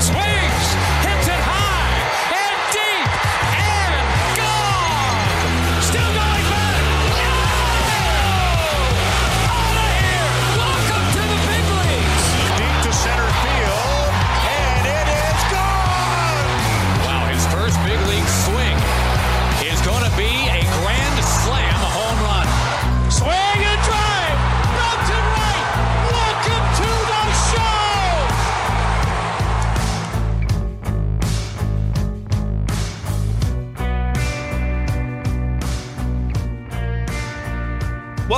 And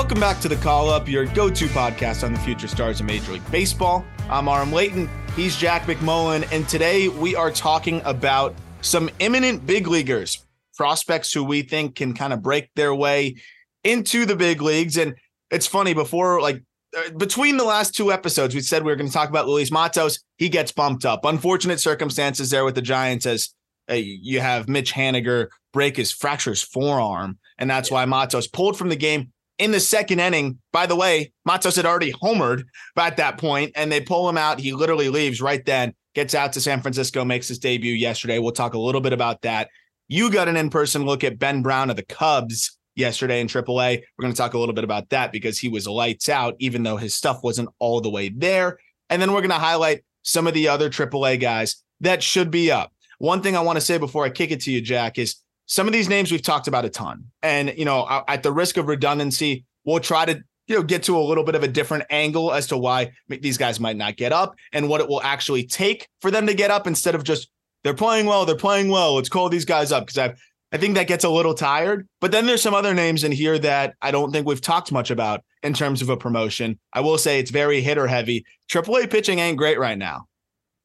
Welcome back to the Call Up, your go to podcast on the future stars of Major League Baseball. I'm Aram Leighton. He's Jack McMullen. And today we are talking about some imminent big leaguers, prospects who we think can kind of break their way into the big leagues. And it's funny, before like uh, between the last two episodes, we said we were going to talk about Luis Matos. He gets bumped up. Unfortunate circumstances there with the Giants as uh, you have Mitch Haniger break his fracture his forearm. And that's why Matos pulled from the game in the second inning. By the way, Matos had already homered at that point, and they pull him out. He literally leaves right then, gets out to San Francisco, makes his debut yesterday. We'll talk a little bit about that. You got an in person look at Ben Brown of the Cubs yesterday in AAA. We're going to talk a little bit about that because he was lights out, even though his stuff wasn't all the way there. And then we're going to highlight some of the other AAA guys that should be up. One thing I want to say before I kick it to you, Jack, is some of these names we've talked about a ton. And, you know, at the risk of redundancy, we'll try to, you know, get to a little bit of a different angle as to why these guys might not get up and what it will actually take for them to get up instead of just they're playing well, they're playing well. Let's call these guys up because I I think that gets a little tired. But then there's some other names in here that I don't think we've talked much about in terms of a promotion. I will say it's very hitter heavy. AAA pitching ain't great right now.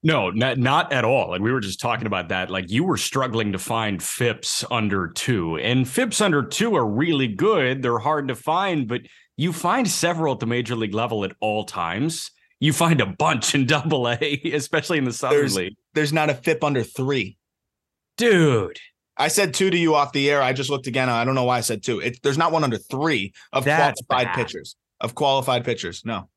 No, not, not at all. And we were just talking about that. Like you were struggling to find FIPS under two, and FIPS under two are really good. They're hard to find, but you find several at the major league level at all times. You find a bunch in double A, especially in the Southern There's, League. there's not a FIP under three. Dude, I said two to you off the air. I just looked again. I don't know why I said two. It, there's not one under three of That's qualified bad. pitchers. Of qualified pitchers. No.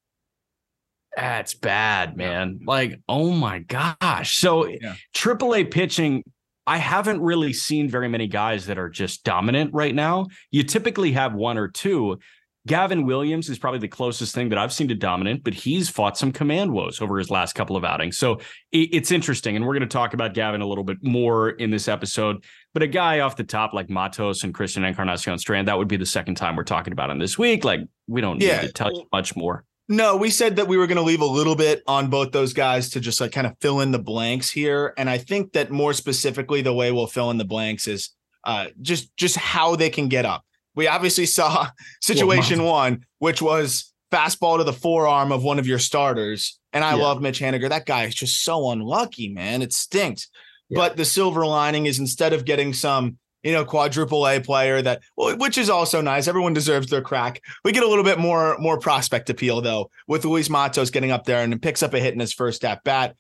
That's bad, man. Like, oh my gosh. So Yeah. AAA pitching, I haven't really seen very many guys that are just dominant right now. You typically have one or two. Gavin Williams is probably the closest thing that I've seen to dominant, but he's fought some command woes over his last couple of outings. So it's interesting. And we're going to talk about Gavin a little bit more in this episode. But a guy off the top like Matos and Christian Encarnacion Strand, that would be the second time we're talking about him this week. Like, we don't Yeah. need to tell you much more. No, we said that we were going to leave a little bit on both those guys to just like kind of fill in the blanks here. And I think that more specifically, the way we'll fill in the blanks is uh, just just how they can get up. We obviously saw situation one, which was fastball to the forearm of one of your starters. And I Yeah. love Mitch Haniger. That guy is just so unlucky, man. It stinks. But the silver lining is instead of getting some, you know, quadruple A player that, which is also nice. Everyone deserves their crack. We get a little bit more more prospect appeal though with Luis Matos getting up there and picks up a hit in his first at bat.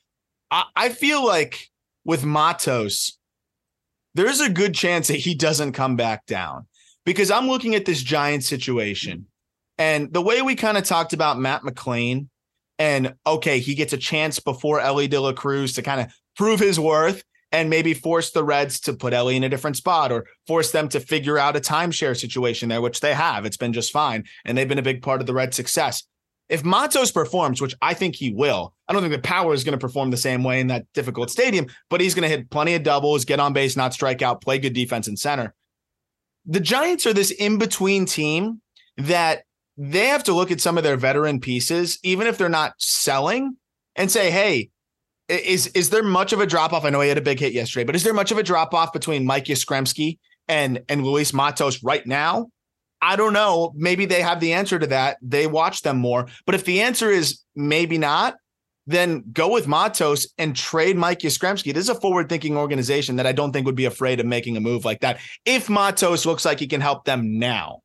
I, I feel like with Matos, there's a good chance that he doesn't come back down because I'm looking at this giant situation and the way we kind of talked about Matt McLain and okay, he gets a chance before Elly De La Cruz to kind of prove his worth and maybe force the Reds to put Elly in a different spot or force them to figure out a timeshare situation there, which they have. It's been just fine. And they've been a big part of the Reds' success. If Matos performs, which I think he will, I don't think the power is going to perform the same way in that difficult stadium, but he's going to hit plenty of doubles, get on base, not strike out, play good defense in center. The Giants are this in between team that they have to look at some of their veteran pieces, even if they're not selling, and say, hey, is is there much of a drop off? I know he had a big hit yesterday, but is there much of a drop off between Mike Yastrzemski and and Luis Matos right now? I don't know. Maybe they have the answer to that. They watch them more. But if the answer is maybe not, then go with Matos and trade Mike Yastrzemski. This is a forward thinking organization that I don't think would be afraid of making a move like that if Matos looks like he can help them now.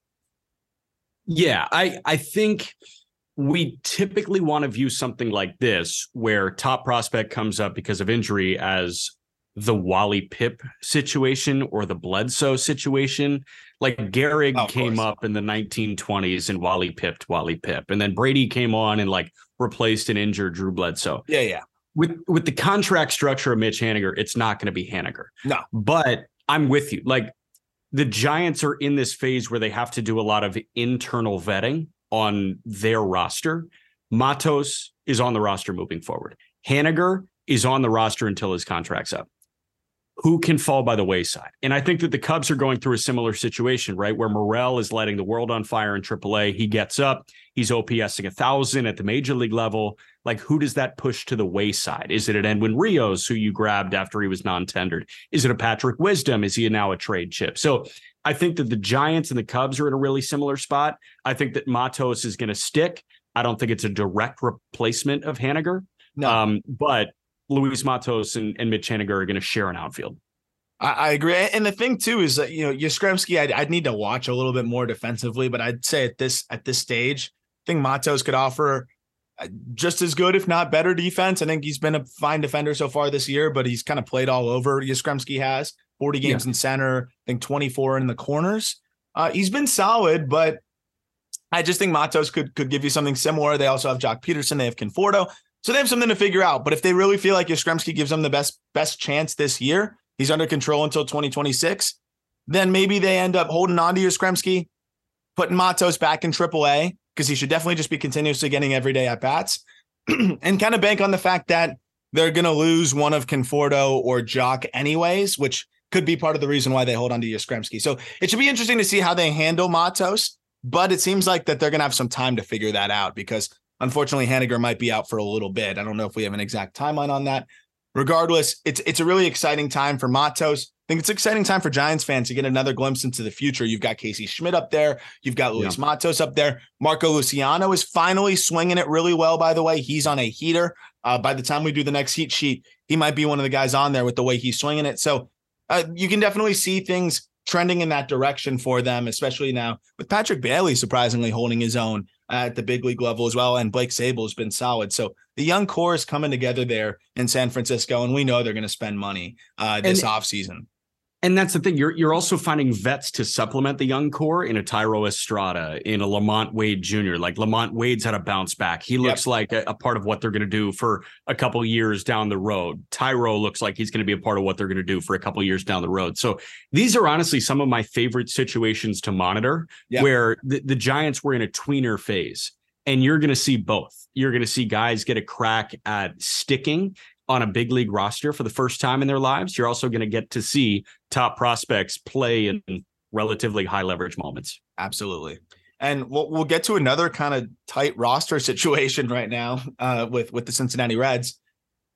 Yeah, I I think we typically want to view something like this where top prospect comes up because of injury as the Wally Pipp situation or the Bledsoe situation. Like Gehrig oh, came course. up in the 1920s and Wally pipped Wally Pipp, And then Brady came on and like replaced and injured Drew Bledsoe. Yeah, yeah. With with the contract structure of Mitch Haniger, it's not going to be Haniger. No. But I'm with you. Like the Giants are in this phase where they have to do a lot of internal vetting on their roster. Matos is on the roster moving forward. Haniger is on the roster until his contract's up who can fall by the wayside. And I think that the Cubs are going through a similar situation, right? Where Morel is lighting the world on fire in AAA. He gets up, he's OPSing a thousand at the major league level. Like, who does that push to the wayside? Is it an Edwin Rios who you grabbed after he was non-tendered? Is it a Patrick Wisdom? Is he now a trade chip? So I think that the Giants and the Cubs are in a really similar spot. I think that Matos is going to stick. I don't think it's a direct replacement of Haniger. No. Um, but Luis Matos and, and Mitch Haniger are going to share an outfield. I, I, agree. And the thing too is that you know Yastrzemski, I'd, I'd, need to watch a little bit more defensively, but I'd say at this at this stage, I think Matos could offer uh, just as good, if not better, defense. I think he's been a fine defender so far this year, but he's kind of played all over. Yastrzemski has 40 games yeah. in center, I think 24 in the corners. Uh, he's been solid, but I just think Matos could could give you something similar. They also have Joc Pederson, they have Conforto. So they have something to figure out. But if they really feel like Yastrzemski gives them the best best chance this year, he's under control until 2026, then maybe they end up holding on to Yastrzemski, putting Matos back in AAA because he should definitely just be continuously getting everyday at bats, and kind of bank on the fact that they're going to lose one of Conforto or Joc anyways, which could be part of the reason why they hold on to Yastrzemski. So it should be interesting to see how they handle Matos, but it seems like that they're going to have some time to figure that out because Unfortunately, Haniger might be out for a little bit. I don't know if we have an exact timeline on that. Regardless, it's it's a really exciting time for Matos. I think it's an exciting time for Giants fans to get another glimpse into the future. You've got Casey Schmitt up there. You've got Luis yeah. Matos up there. Marco Luciano is finally swinging it really well, by the way. He's on a heater. Uh, by the time we do the next heat sheet, he might be one of the guys on there with the way he's swinging it. So uh, you can definitely see things trending in that direction for them, especially now with Patrick Bailey surprisingly holding his own at the big league level as well. And Blake Sabol has been solid. So the young core is coming together there in San Francisco, and we know they're going to spend money uh, this and, offseason. And that's the thing. You're you're also finding vets to supplement the young core in a Thairo Estrada, in a LaMonte Wade Jr. Like LaMonte Wade's had a bounce back. He looks yep. like a, a, part of what they're going to do for a couple years down the road. Thairo looks like he's going to be a part of what they're going to do for a couple years down the road. So these are honestly some of my favorite situations to monitor, yep. where the, the Giants were in a tweener phase and you're going to see both. You're going to see guys get a crack at sticking on a big league roster for the first time in their lives. You're also going to get to see top prospects play in relatively high leverage moments. Absolutely. And we'll, we'll get to another kind of tight roster situation right now uh, with with the Cincinnati Reds.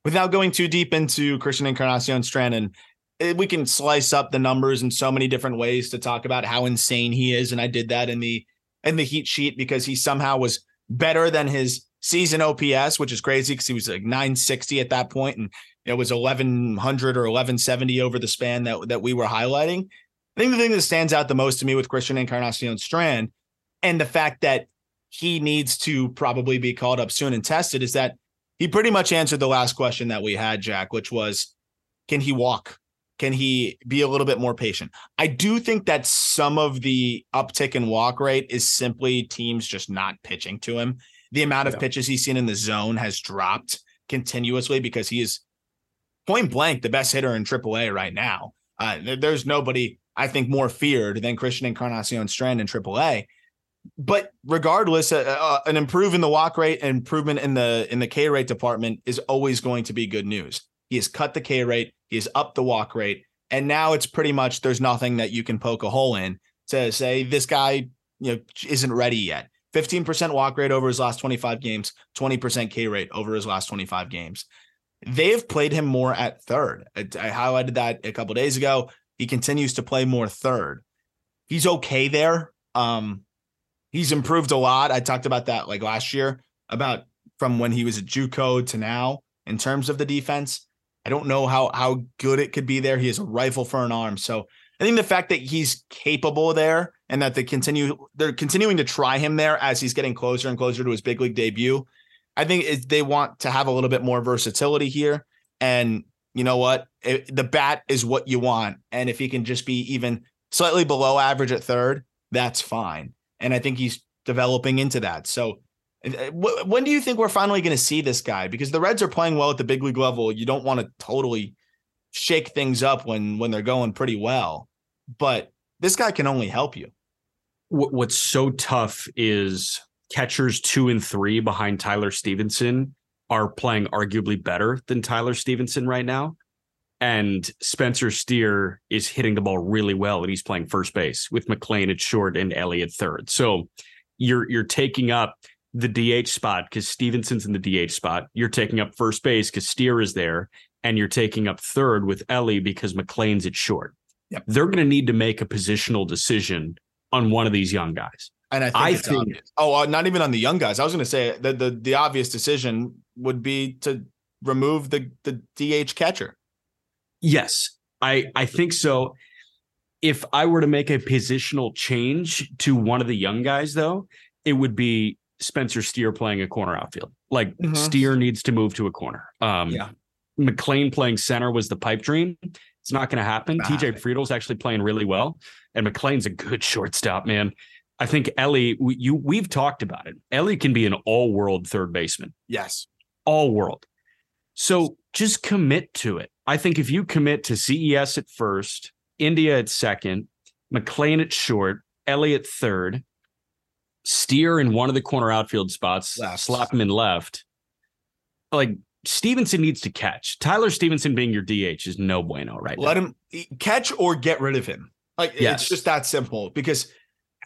Without going too deep into Christian Encarnacion Strand, and eh, we can slice up the numbers in so many different ways to talk about how insane he is. And I did that in the in the heat sheet because he somehow was better than his season OPS, which is crazy because he was like 960 at that point, and it was 1100 or 1170 over the span that that we were highlighting. I think the thing that stands out the most to me with Christian Encarnacion Strand and the fact that he needs to probably be called up soon and tested is that he pretty much answered the last question that we had, Jack, which was, can he walk? Can he be a little bit more patient? I do think that some of the uptick in walk rate is simply teams just not pitching to him. The amount of yeah. pitches he's seen in the zone has dropped continuously because he is point blank the best hitter in AAA right now. Uh, there's nobody I think more feared than Christian Encarnacion Strand in AAA. But regardless, uh, uh, an improvement in the walk rate, and improvement in the in the K rate department is always going to be good news. He has cut the K rate, he has upped the walk rate, and now it's pretty much there's nothing that you can poke a hole in to say this guy you know isn't ready yet. 15% walk rate over his last 25 games, 20% K rate over his last 25 games. They've played him more at third. I, I highlighted that a couple days ago. He continues to play more third. He's okay there. Um, he's improved a lot. I talked about that like last year about from when he was at JUCO to now in terms of the defense. I don't know how how good it could be there. He has a rifle for an arm, so I think the fact that he's capable there and that they continue they're continuing to try him there as he's getting closer and closer to his big league debut. I think they want to have a little bit more versatility here, and you know what, it, the bat is what you want, and if he can just be even slightly below average at third, that's fine. And I think he's developing into that. So uh, when do you think we're finally going to see this guy? Because the Reds are playing well at the big league level. You don't want to totally shake things up when when they're going pretty well, but this guy can only help you. What's so tough is catchers two and three behind Tyler Stephenson are playing arguably better than Tyler Stephenson right now. And Spencer Steer is hitting the ball really well, and he's playing first base with McLain at short and Elliott third. So you're you're taking up the DH spot because Stephenson's in the DH spot. You're taking up first base because Steer is there, and you're taking up third with Elly because McLain's at short. Yep. They're going to need to make a positional decision on one of these young guys. And I think, I think oh, uh, not even on the young guys. I was going to say that the the obvious decision would be to remove the the DH catcher. Yes, I I think so. If I were to make a positional change to one of the young guys, though, it would be Spencer Steer playing a corner outfield. Like mm-hmm. Steer needs to move to a corner. Um, yeah. McLain playing center was the pipe dream. It's not going to happen. TJ Friedl's actually playing really well, and McLain's a good shortstop, man. I think Elly, we, you we've talked about it. Elly can be an all-world third baseman. Yes, all world. So just commit to it. I think if you commit to CES at first, India at second, McLain at short, Elly at third, steer in one of the corner outfield spots, left. slap him in left. Like Stephenson needs to catch. Tyler Stephenson being your DH is no bueno right Let now. him catch or get rid of him. Like yes. it's just that simple because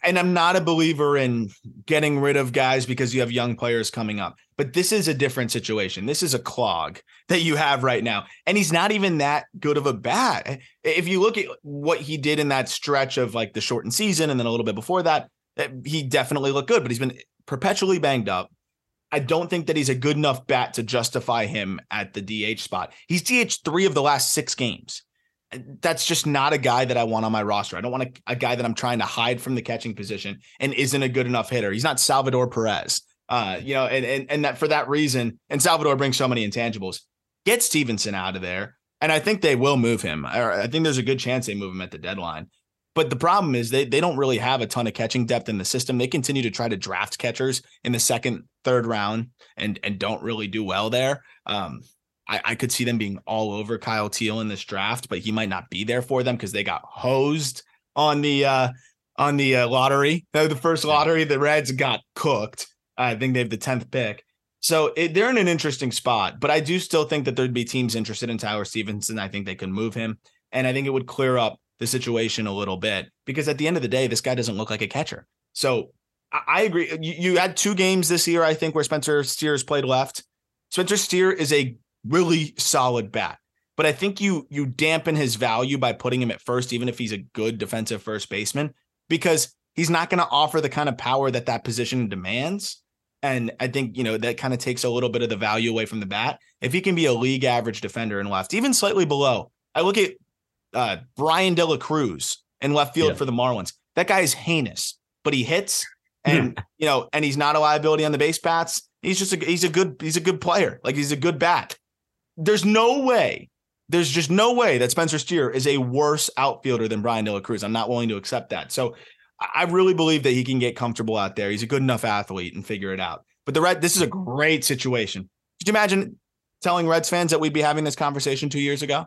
and I'm not a believer in getting rid of guys because you have young players coming up. But this is a different situation. This is a clog that you have right now. And he's not even that good of a bat. If you look at what he did in that stretch of like the shortened season and then a little bit before that, Eh, he definitely looked good, but he's been perpetually banged up. I don't think that he's a good enough bat to justify him at the DH spot. He's DH three of the last six games. That's just not a guy that I want on my roster. I don't want a, a guy that I'm trying to hide from the catching position and isn't a good enough hitter. He's not Salvador Perez. Uh, you know, and and and that for that reason, and Salvador brings so many intangibles. Get Stephenson out of there, and I think they will move him. I think there's a good chance they move him at the deadline. But the problem is they they don't really have a ton of catching depth in the system. They continue to try to draft catchers in the second, third round and and don't really do well there. Um, I, I could see them being all over Kyle Teel in this draft, but he might not be there for them because they got hosed on the uh, on the uh, lottery. The first lottery, the Reds got cooked. I think they have the tenth pick. So it, they're in an interesting spot, but I do still think that there'd be teams interested in Tyler Stephenson. I think they could move him, and I think it would clear up the situation a little bit because at the end of the day, this guy doesn't look like a catcher. So I, agree. You, you, had two games this year, I think, where Spencer Steers played left. Spencer Steer is a really solid bat, but I think you you dampen his value by putting him at first, even if he's a good defensive first baseman, because he's not going to offer the kind of power that that position demands. And I think, you know, that kind of takes a little bit of the value away from the bat. If he can be a league average defender in left, even slightly below, I look at uh, Bryan De La Cruz in left field yeah. for the Marlins. That guy is heinous, but he hits, and you know, and he's not a liability on the base bats. He's just a he's a good he's a good player. Like he's a good bat. There's no way. There's just no way that Spencer Steer is a worse outfielder than Bryan De La Cruz. I'm not willing to accept that. So I really believe that he can get comfortable out there. He's a good enough athlete and figure it out. But the Red, this is a great situation. Could you imagine telling Reds fans that we'd be having this conversation two years ago?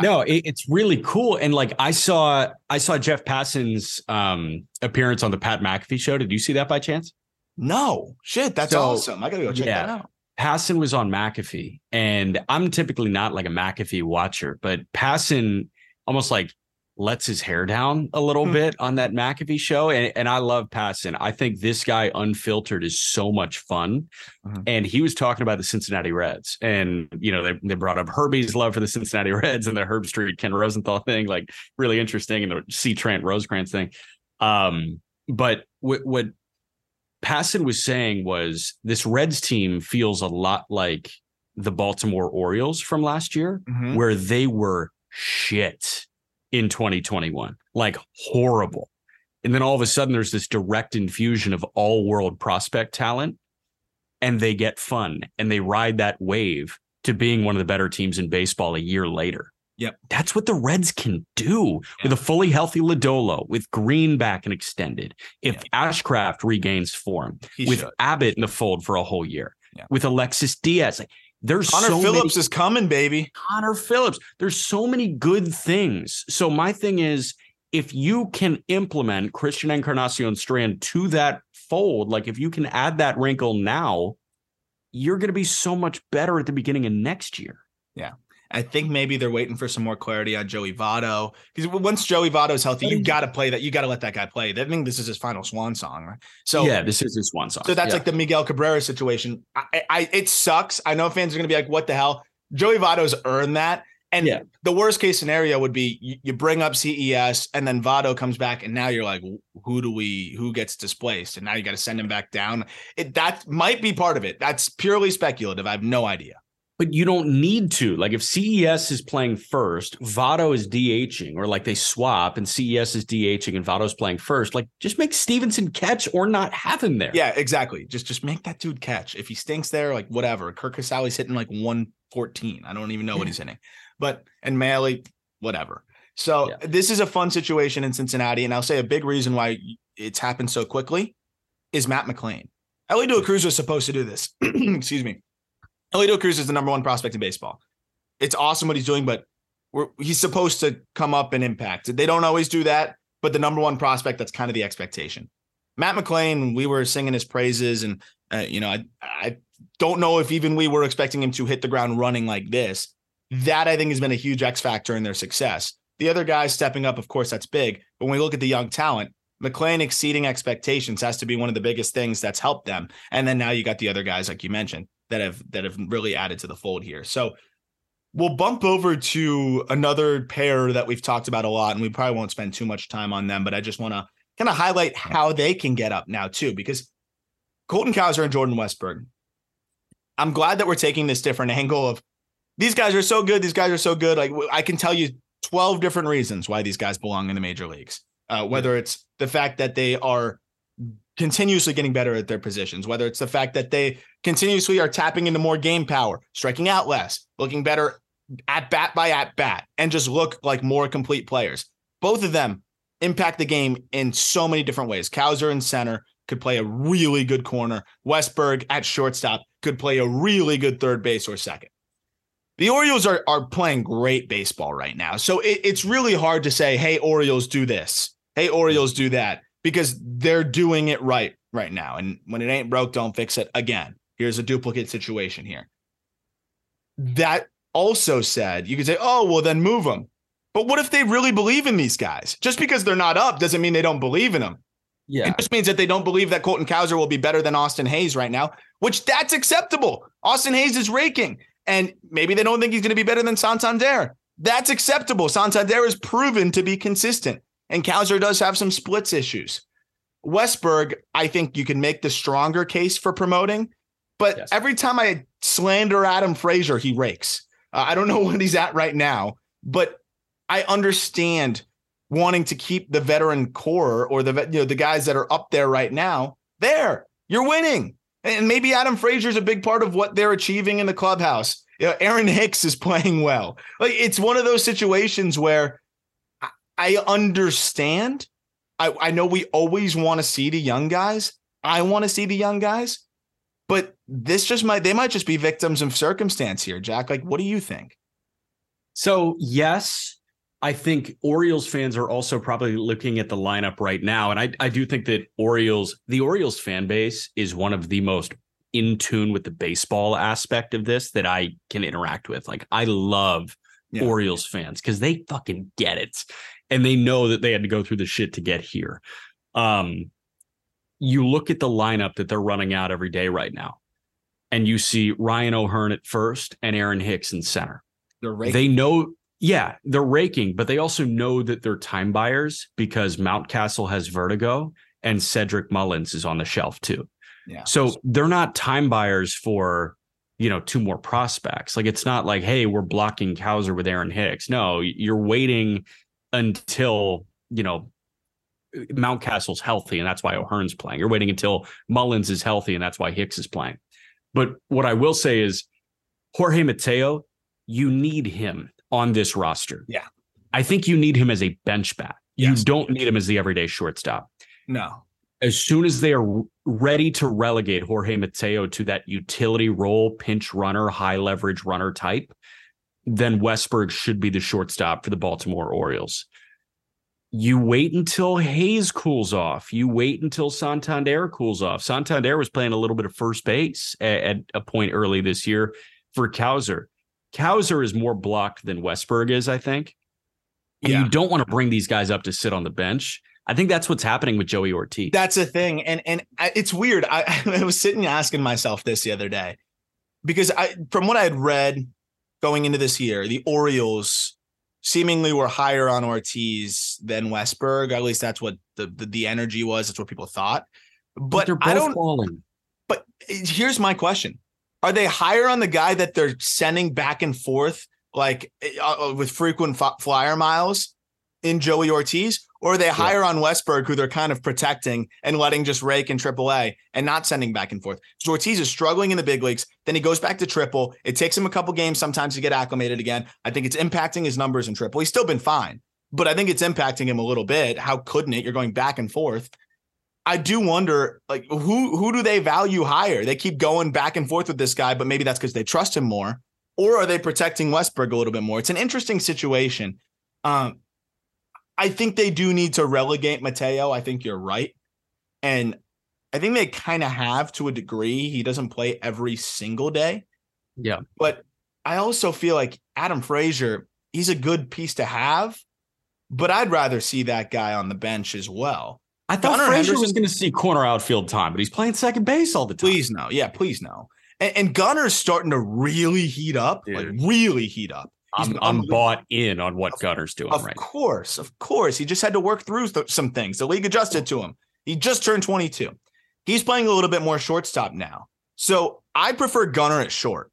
No, it, it's really cool. And like I saw, I saw Jeff Passan's um, appearance on the Pat McAfee show. Did you see that by chance? No, shit, that's so, awesome. I gotta go check yeah, that out. Passan was on McAfee, and I'm typically not like a McAfee watcher, but Passan almost like lets his hair down a little hmm. bit on that McAfee show. And, and I love Passan. I think this guy unfiltered is so much fun. Mm-hmm. And he was talking about the Cincinnati Reds. And, you know, they, they brought up Herbie's love for the Cincinnati Reds and the Herbstreit Ken Rosenthal thing, like really interesting, and the C. Trent Rosecrans thing. Um, but what, what Passan was saying was this Reds team feels a lot like the Baltimore Orioles from last year, Mhm. where they were shit in 2021, like horrible. And then all of a sudden, there's this direct infusion of all world prospect talent, and they get fun and they ride that wave to being one of the better teams in baseball a year later. Yep. That's what the Reds can do with a fully healthy Lodolo, with Greene back and extended. If Ashcraft regains form, He with should. Abbott in the fold for a whole year, Yeah. with Alexis Diaz. Like, there's Connor so Phillips many, is coming, baby. Connor Phillips. There's so many good things. So my thing is, if you can implement Christian Encarnacion Strand to that fold, like if you can add that wrinkle now, you're going to be so much better at the beginning of next year. I think mm. maybe they're waiting for some more clarity on Joey Votto because once Joey Votto is healthy, you mm. got to play that. You got to let that guy play. I think this is his final swan song, right? So yeah, this is his one song. So that's Yeah. like the Miguel Cabrera situation. I, I it sucks. I know fans are going to be like, "What the hell?" Joey Votto's earned that. And Yeah. the worst case scenario would be you, you bring up CES and then Votto comes back and now you're like, who do we who gets displaced? And now you got to send him back down. It that might be part of it. That's purely speculative. I have no idea. But you don't need to. Like if CES is playing first, Votto is DHing, or like they swap and CES is DHing and Votto's playing first, like just make Stephenson catch or not have him there. Yeah, exactly. Just just make that dude catch. If he stinks there, like whatever. Curt Casali's hitting like 114. I don't even know what he's hitting. But and Maile, whatever. So Yeah. this is a fun situation in Cincinnati. And I'll say a big reason why it's happened so quickly is Matt McLain. Elito Cruz was supposed to do this. Excuse me. Elito Cruz is the number one prospect in baseball. It's awesome what he's doing, but he's supposed to come up and impact. They don't always do that, but the number one prospect, that's kind of the expectation. Matt McLain, we were singing his praises, and uh, you know, I I don't know if even we were expecting him to hit the ground running like this. That I think has been a huge X factor in their success. The other guys stepping up, of course, that's big. But when we look at the young talent, McLain exceeding expectations has to be one of the biggest things that's helped them. And then now you got the other guys, like you mentioned, that have that have really added to the fold here. So we'll bump over to another pair that we've talked about a lot, and we probably won't spend too much time on them. But I just want to kind of highlight how they can get up now too, because Colton Cowser and Jordan Westburg. I'm glad that we're taking this different angle of these guys are so good. These guys are so good. Like I can tell you 12 different reasons why these guys belong in the major leagues. Uh, whether it's the fact that they are continuously getting better at their positions, whether it's the fact that they continuously are tapping into more game power, striking out less, looking better at bat by at bat, and just look like more complete players. Both of them impact the game in so many different ways. Cowser in center could play a really good corner. Westburg at shortstop could play a really good third base or second. The Orioles are are playing great baseball right now. So it, it's really hard to say, hey, Orioles do this. Hey, Orioles do that because they're doing it right right now. And when it ain't broke, don't fix it again. Here's a duplicate situation here. That also said, you could say, oh, well, then move them. But what if they really believe in these guys? Just because they're not up doesn't mean they don't believe in them. Yeah. It just means that they don't believe that Colton Cowser will be better than Austin Hays right now, which that's acceptable. Austin Hays is raking, and maybe they don't think he's going to be better than Santander. That's acceptable. Santander is proven to be consistent, and Cowser does have some splits issues. Westburg, I think you can make the stronger case for promoting, but Yes. every time I slander Adam Frazier, he rakes. Uh, I don't know what he's at right now, but I understand wanting to keep the veteran core or the you know the guys that are up there right now there. You're winning, and maybe Adam Frazier is a big part of what they're achieving in the clubhouse. You know, Aaron Hicks is playing well. Like it's one of those situations where I, understand. I, I know we always want to see the young guys. I want to see the young guys, but this just might they might just be victims of circumstance here, Jack. Like, what do you think? So, yes, I think Orioles fans are also probably looking at the lineup right now. And I, I do think that Orioles, the Orioles fan base is one of the most in tune with the baseball aspect of this that I can interact with. Like, I love Yeah. Orioles fans because they fucking get it. And they know that they had to go through the shit to get here. Um, you look at the lineup that they're running out every day right now, and you see Ryan O'Hearn at first and Aaron Hicks in center They're they know yeah they're raking but they also know that they're time buyers because mountcastle has vertigo and Cedric Mullins is on the shelf too. Yeah. So they're not time buyers for, you know, two more prospects. Like it's not like, hey, we're blocking Cowser with Aaron Hicks. No, you're waiting until, you know, Mountcastle's healthy and that's why O'Hearn's playing. You're waiting until Mullins is healthy and that's why Hicks is playing. But what I will say is Jorge Mateo, you need him on this roster. Yeah. I think you need him as a bench bat. Yes. You don't need him as the everyday shortstop. No. As soon as they are ready to relegate Jorge Mateo to that utility role, pinch runner, high leverage runner type, then Westburg should be the shortstop for the Baltimore Orioles. You wait until Hays cools off. You wait until Santander cools off. Santander was playing a little bit of first base at, at a point early this year for Cowser. Cowser is more blocked than Westburg is, I think. And Yeah. you don't want to bring these guys up to sit on the bench. I think that's what's happening with Joey Ortiz. That's a thing, and and I- it's weird. I, I was sitting asking myself this the other day because I, from what I had read going into this year, the Orioles seemingly were higher on Ortiz than Westburg. At least that's what the the, the energy was. That's what people thought. But they're both I don't. falling. But eh, here's my question: Are they higher on the guy that they're sending back and forth, like eh, uh, uh, with frequent f- flyer miles, in Joey Ortiz, or are they higher on Westburg, who they're kind of protecting and letting just rake in AAA and not sending back and forth? So Ortiz is struggling in the big leagues. Then he goes back to triple. It takes him a couple games sometimes to get acclimated again. I think it's impacting his numbers in triple. He's still been fine, but I think it's impacting him a little bit. How couldn't it? You're going back and forth. I do wonder, like, who who do they value higher? They keep going back and forth with this guy, but maybe that's because they trust him more, or are they protecting Westburg a little bit more? It's an interesting situation. Um, I think they do need to relegate Mateo. I think you're right, and I think they kind of have to a degree. He doesn't play every single day, Yeah. but I also feel like Adam Frazier, he's a good piece to have, but I'd rather see that guy on the bench as well. I thought Gunnar Frazier was going to see corner outfield time, but he's playing second base all the time. Please no. Yeah, please no. And, and Gunnar's starting to really heat up, like really heat up. I'm, I'm bought in on what Gunnar's doing Of right now. course, of course. He just had to work through th- some things. The league adjusted to him. He just turned 22. He's playing a little bit more shortstop now. So I prefer Gunnar at short.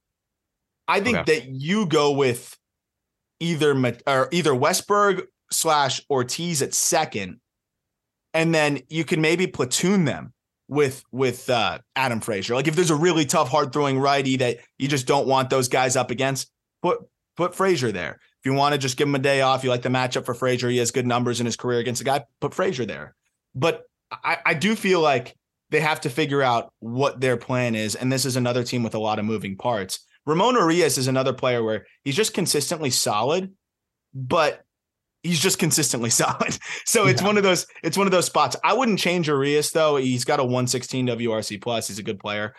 I think Okay. that you go with either or either Westburg slash Ortiz at second, and then you can maybe platoon them with with uh, Adam Frazier. Like if there's a really tough, hard throwing righty that you just don't want those guys up against, put put Frazier there. If you want to just give him a day off, you like the matchup for Frazier. He has good numbers in his career against a guy. Put Frazier there. But I, I do feel like they have to figure out what their plan is, and this is another team with a lot of moving parts. Ramon Urias is another player where he's just consistently solid, but he's just consistently solid. So it's Yeah. one of those it's one of those spots. I wouldn't change Urias though. He's got a 116 WRC plus. He's a good player.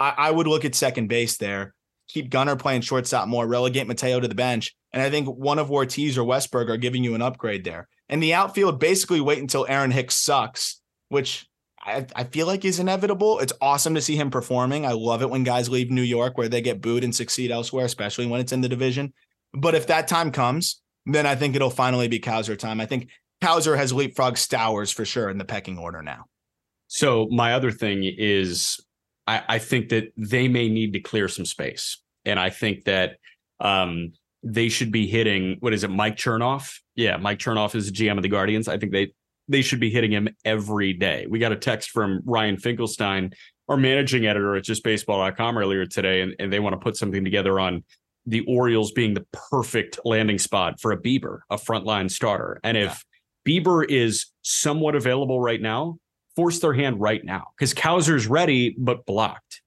I, I would look at second base there. Keep Gunnar playing shortstop more. Relegate Mateo to the bench, and I think one of Ortiz or Westburg are giving you an upgrade there. And the outfield basically wait until Aaron Hicks sucks, which I, I feel like is inevitable. It's awesome to see him performing. I love it when guys leave New York where they get booed and succeed elsewhere, especially when it's in the division. But if that time comes, then I think it'll finally be Cowser time. I think Cowser has leapfrogged Stowers for sure in the pecking order now. So my other thing is I, I think that they may need to clear some space. And I think that um, they should be hitting what is it, Mike Chernoff? Yeah, Mike Chernoff is the GM of the Guardians. I think they they should be hitting him every day. We got a text from Ryan Finkelstein, our managing editor at justbaseball.com earlier today, and, and they want to put something together on the Orioles being the perfect landing spot for a Bieber, a frontline starter. And if Bieber is somewhat available right now, force their hand right now because Cowser's ready but blocked.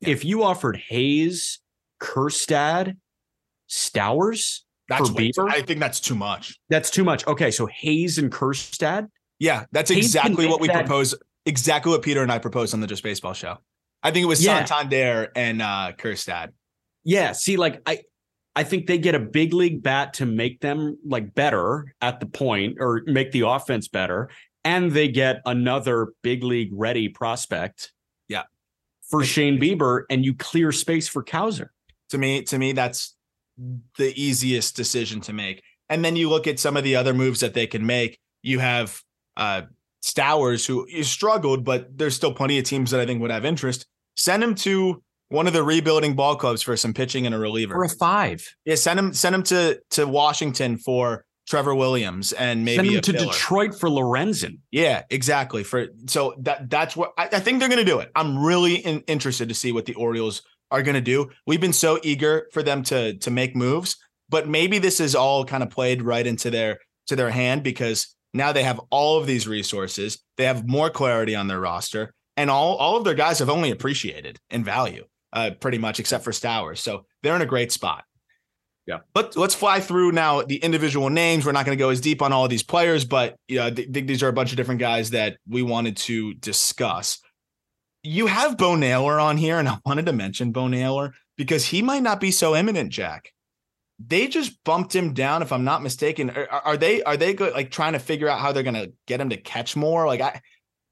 Yeah. If you offered Hays, Kjerstad, Stowers That's for Bieber, I think that's too much. that's too much. Okay, so Hays and Kjerstad. Yeah, that's Hays exactly what we that- propose. Exactly what Peter and I proposed on the Just Baseball show. I think it was Yeah. Santander and uh Kjerstad. Yeah, see, like I, I think they get a big league bat to make them like better at the point or make the offense better, and they get another big league ready prospect. Yeah. for Shane Bieber, and you clear space for Cowser. To me, to me, that's the easiest decision to make. And then you look at some of the other moves that they can make. You have uh Stowers, who struggled, but there's still plenty of teams that I think would have interest. Send him to one of the rebuilding ball clubs for some pitching and a reliever. For a five. Yeah, send him send him to to Washington for Trevor Williams and maybe send him to filler. Detroit for Lorenzen. Yeah, exactly. For so that that's what I, I think they're going to do it. I'm really in, interested to see what the Orioles are going to do. We've been so eager for them to to make moves, but maybe this is all kind of played right into their to their hand because now they have all of these resources. They have more clarity on their roster, and all all of their guys have only appreciated in value, uh, pretty much except for Stowers. So they're in a great spot. Yeah. But let's fly through now the individual names. We're not going to go as deep on all of these players, but yeah, th- th- these are a bunch of different guys that we wanted to discuss. You have Bo Naylor on here, and I wanted to mention Bo Naylor because he might not be so imminent, Jack. They just bumped him down, if I'm not mistaken. Are, are they are they go, like trying to figure out how they're going to get him to catch more? Like I,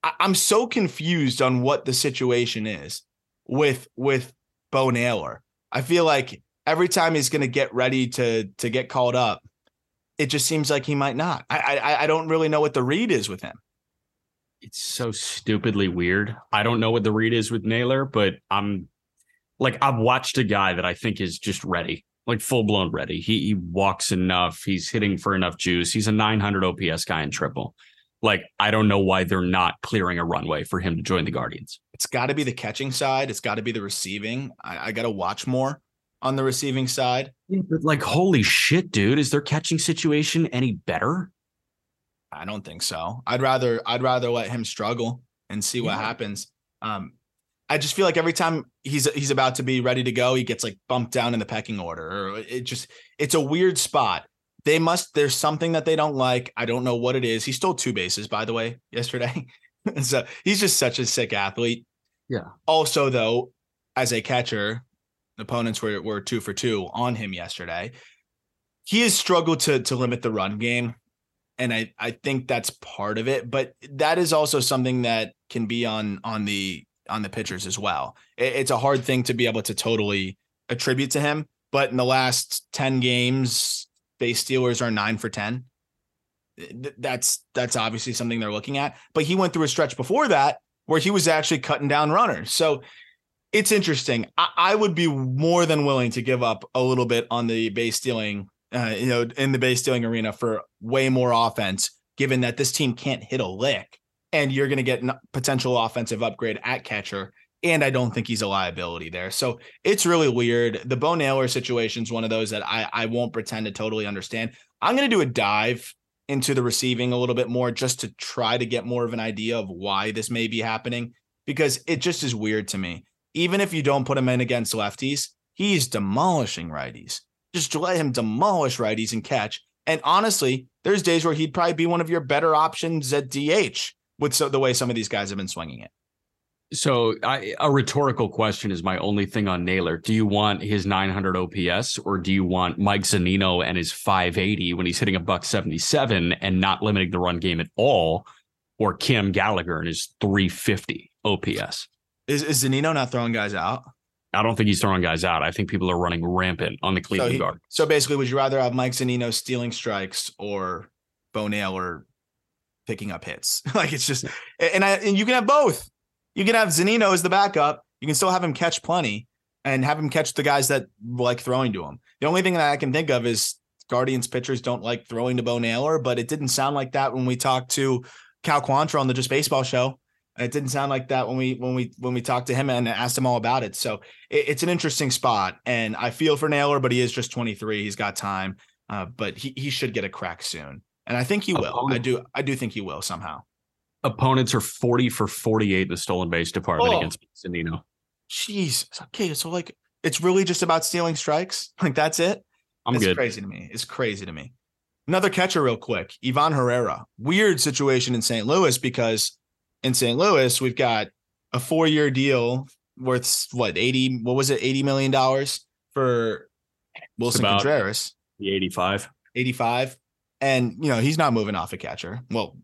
I, I'm so confused on what the situation is with with Bo Naylor. I feel like every time he's going to get ready to to get called up, it just seems like he might not. I, I I don't really know what the read is with him. It's so stupidly weird. I don't know what the read is with Naylor, but I'm like I've watched a guy that I think is just ready, like full blown ready. He he walks enough. He's hitting for enough juice. He's a 900 OPS guy in triple. Like I don't know why they're not clearing a runway for him to join the Guardians. It's got to be the catching side. It's got to be the receiving. I, I got to watch more on the receiving side. But like, holy shit, dude! Is their catching situation any better? I don't think so. I'd rather I'd rather let him struggle and see what Yeah. happens. Um, I just feel like every time he's he's about to be ready to go, he gets like bumped down in the pecking order, or it just it's a weird spot. They must there's something that they don't like. I don't know what it is. He stole two bases, by the way, yesterday. so he's just such a sick athlete. Yeah. Also, though, as a catcher, opponents were were two for two on him yesterday. He has struggled to to limit the run game and I I think that's part of it. But that is also something that can be on on the on the pitchers as well. It- it's a hard thing to be able to totally attribute to him. But in the last ten games, base stealers are nine for ten. That's that's obviously something they're looking at. But he went through a stretch before that where he was actually cutting down runners. So it's interesting. I, I would be more than willing to give up a little bit on the base stealing uh, you know, in the base stealing arena for way more offense, given that this team can't hit a lick and you're going to get n- potential offensive upgrade at catcher. And I don't think he's a liability there. So it's really weird. The Bo Naylor situation is one of those that I, I won't pretend to totally understand. I'm going to do a dive into the receiving a little bit more just to try to get more of an idea of why this may be happening because it just is weird to me. Even if you don't put him in against lefties, he's demolishing righties just to let him demolish righties and catch. And honestly, there's days where he'd probably be one of your better options at DH with so, the way some of these guys have been swinging it. So, I, a rhetorical question is my only thing on Naylor. Do you want his 900 OPS or do you want Mike Zunino and his 580 when he's hitting a buck 77 and not limiting the run game at all, or Cam Gallagher and his 350 OPS? Is, is Zunino not throwing guys out? I don't think he's throwing guys out. I think people are running rampant on the So, Cleveland he- Guard. so basically, would you rather have Mike Zunino stealing strikes or Bo Naylor picking up hits? like it's just, and I and you can have both. You can have Zunino as the backup. You can still have him catch plenty and have him catch the guys that like throwing to him. The only thing that I can think of is Guardians pitchers don't like throwing to Bo Naylor, but it didn't sound like that when we talked to Cal Quantrill on the Just Baseball show. It didn't sound like that when we when we when we talked to him and asked him all about it. So it, it's an interesting spot, and I feel for Naylor, but he is just 23. He's got time, uh, but he he should get a crack soon, and I think he will. I do I do think he will somehow. Opponents are 40 for 48 in the stolen base department Oh. against Zunino. Jeez. Okay, so like it's really just about stealing strikes. Like that's it. I'm it's good. crazy to me. It's crazy to me. Another catcher, real quick. Ivan Herrera. Weird situation in St. Louis because in St. Louis we've got a four-year deal worth what eighty? What was it? Eighty million dollars for Willson Contreras. The 85. 85 and you know he's not moving off a catcher well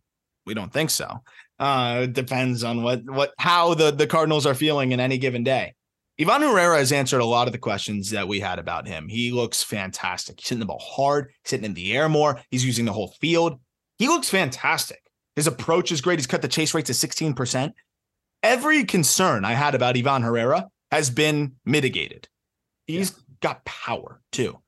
we don't think so uh it depends on what what how the the cardinals are feeling in any given day Ivan Herrera has answered a lot of the questions that we had about him. He looks fantastic. He's hitting the ball hard, he's hitting in the air more, he's using the whole field. He looks fantastic. His approach is great. He's cut the chase rate to 16%. Every concern I had about Ivan Herrera has been mitigated. He's yeah. got power too.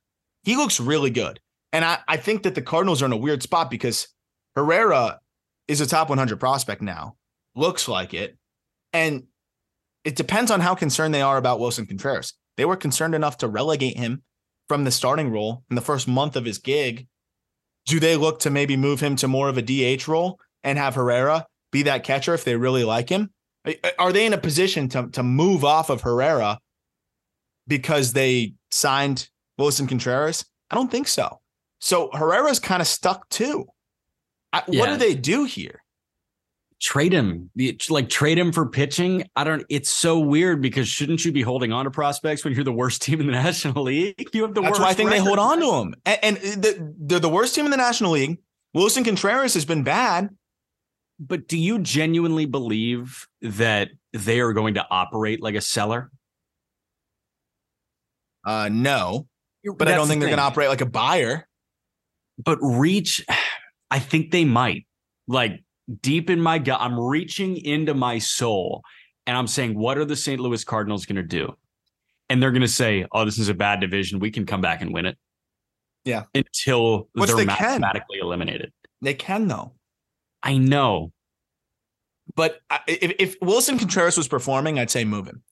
He looks really good. And I, I think that the Cardinals are in a weird spot because Herrera is a top 100 prospect now. Looks like it. And it depends on how concerned they are about Willson Contreras. They were concerned enough to relegate him from the starting role in the first month of his gig. Do they look to maybe move him to more of a DH role and have Herrera be that catcher if they really like him? Are they in a position to, to move off of Herrera because they signed Willson Contreras? I don't think so. So Herrera's kind of stuck too. I, yeah. What do they do here? Trade him, like trade him for pitching. I don't. It's so weird because shouldn't you be holding on to prospects when you're the worst team in the National League? You have the That's worst. why I think record. they hold on to him. And, and the, they're the worst team in the National League. Willson Contreras has been bad. But do you genuinely believe that they are going to operate like a seller? Uh, no, but That's I don't think the they're going to operate like a buyer. But reach, I think they might. Like deep in my gut, I'm reaching into my soul and I'm saying, what are the St. Louis Cardinals going to do? And they're going to say, oh, this is a bad division. We can come back and win it. Yeah. Until Which they're they mathematically can. eliminated. They can, though. I know. But if, if Willson Contreras was performing, I'd say move him.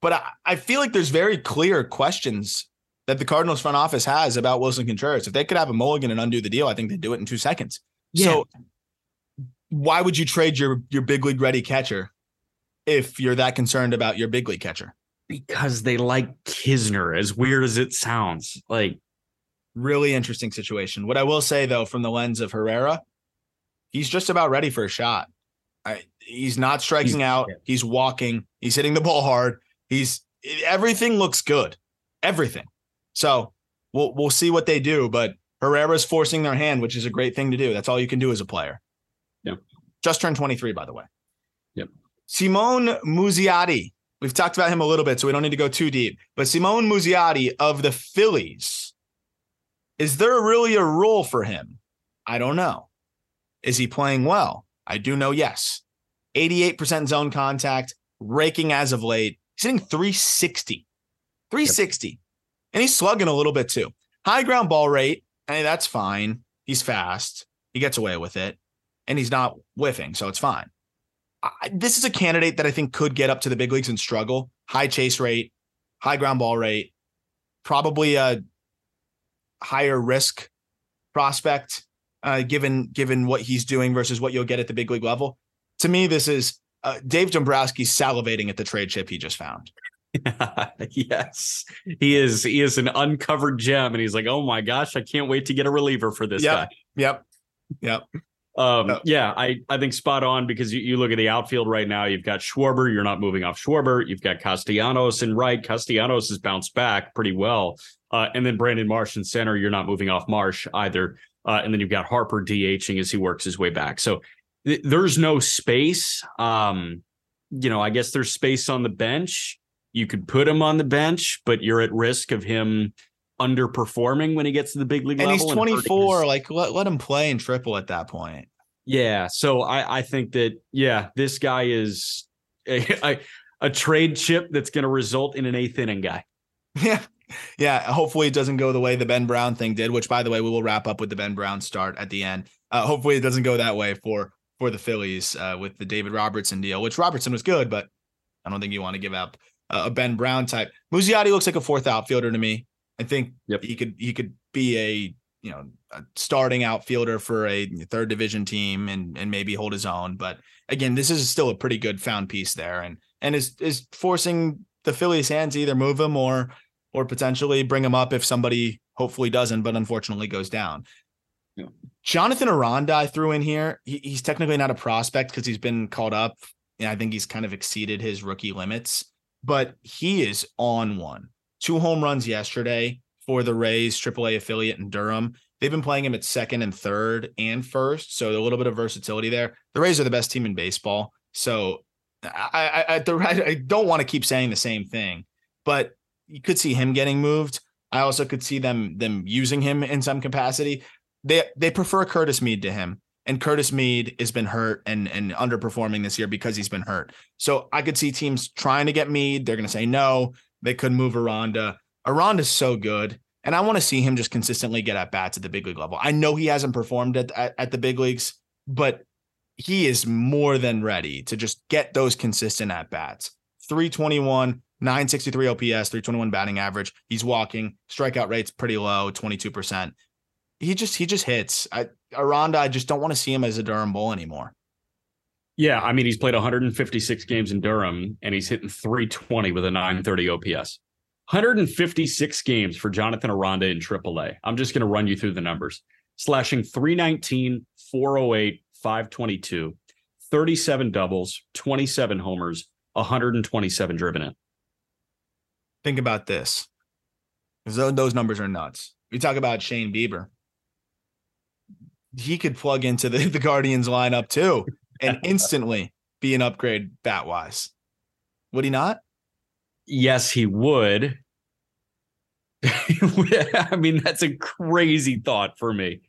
But I, I feel like there's very clear questions that the Cardinals front office has about Willson Contreras. If they could have a mulligan and undo the deal, I think they'd do it in two seconds. Yeah. So why would you trade your your big league ready catcher if you're that concerned about your big league catcher? Because they like Knizner, as weird as it sounds. Like really interesting situation. What I will say though, from the lens of Herrera, he's just about ready for a shot. I, he's not striking he's, out. Yeah. He's walking. He's hitting the ball hard. He's everything looks good. Everything. So we'll we'll see what they do. But Herrera's forcing their hand, which is a great thing to do. That's all you can do as a player. Yeah. Just turned 23, by the way. Yep. Simón Muzziotti. We've talked about him a little bit, so we don't need to go too deep. But Simón Muzziotti of the Phillies. Is there really a role for him? I don't know. Is he playing well? I do know yes. 88% zone contact, raking as of late. He's hitting 360. 360. Yep. And he's slugging a little bit too. High ground ball rate. Hey, that's fine. He's fast. He gets away with it. And he's not whiffing. So it's fine. I, this is a candidate that I think could get up to the big leagues and struggle. High chase rate, high ground ball rate, probably a higher risk prospect uh, given given what he's doing versus what you'll get at the big league level. To me, this is uh, Dave Dombrowski salivating at the trade chip he just found. yes, he is. He is an uncovered gem, and he's like, "Oh my gosh, I can't wait to get a reliever for this yep. guy." Yep. Yep. Um, yep. Yeah, I, I think spot on because you, you look at the outfield right now. You've got Schwarber. You're not moving off Schwarber. You've got Castellanos and right. Castellanos has bounced back pretty well. Uh, and then Brandon Marsh in center. You're not moving off Marsh either. Uh, and then you've got Harper DHing as he works his way back. So th- there's no space. Um, you know, I guess there's space on the bench. You could put him on the bench, but you're at risk of him underperforming when he gets to the big league and level. He's 24. His... Like let, let him play in triple at that point. Yeah. So I, I think that, yeah, this guy is a, a, a trade chip that's going to result in an eighth inning guy. Yeah. Yeah, hopefully it doesn't go the way the Ben Brown thing did. Which, by the way, we will wrap up with the Ben Brown start at the end. Uh, hopefully it doesn't go that way for for the Phillies uh, with the David Robertson deal, which Robertson was good, but I don't think you want to give up uh, a Ben Brown type. Muzziotti looks like a fourth outfielder to me. I think yep. he could he could be a you know a starting outfielder for a third division team and and maybe hold his own. But again, this is still a pretty good found piece there, and and is is forcing the Phillies' hands either move him or or potentially bring him up if somebody hopefully doesn't, but unfortunately goes down. Yeah. Jonathan Aranda I threw in here. He, he's technically not a prospect because he's been called up. And I think he's kind of exceeded his rookie limits, but he is on one. Two home runs yesterday for the Rays AAA affiliate in Durham. They've been playing him at second and third and first, so a little bit of versatility there. The Rays are the best team in baseball, so I I, I, I don't want to keep saying the same thing, but you could see him getting moved. I also could see them them using him in some capacity. They they prefer Curtis Mead to him. and Curtis Mead has been hurt and and underperforming this year because he's been hurt. So I could see teams trying to get Mead. They're going to say no. They could move Aranda. Aranda's so good. And I want to see him just consistently get at bats at the big league level. I know he hasn't performed at, at, at the big leagues, but he is more than ready to just get those consistent at bats. 321, 963 OPS, 321 batting average. He's walking. Strikeout rate's pretty low, 22%. He just he just hits. I, Aranda, I just don't want to see him as a Durham Bull anymore. Yeah, I mean he's played 156 games in Durham and he's hitting 320 with a 930 OPS. 156 games for Jonathan Aranda in AAA. I'm just going to run you through the numbers. Slashing 319, 408, 522, 37 doubles, 27 homers, 127 driven in. Think about this. Those numbers are nuts. You talk about Shane Bieber. He could plug into the, the Guardians lineup too and instantly be an upgrade bat wise. Would he not? Yes, he would. I mean, that's a crazy thought for me.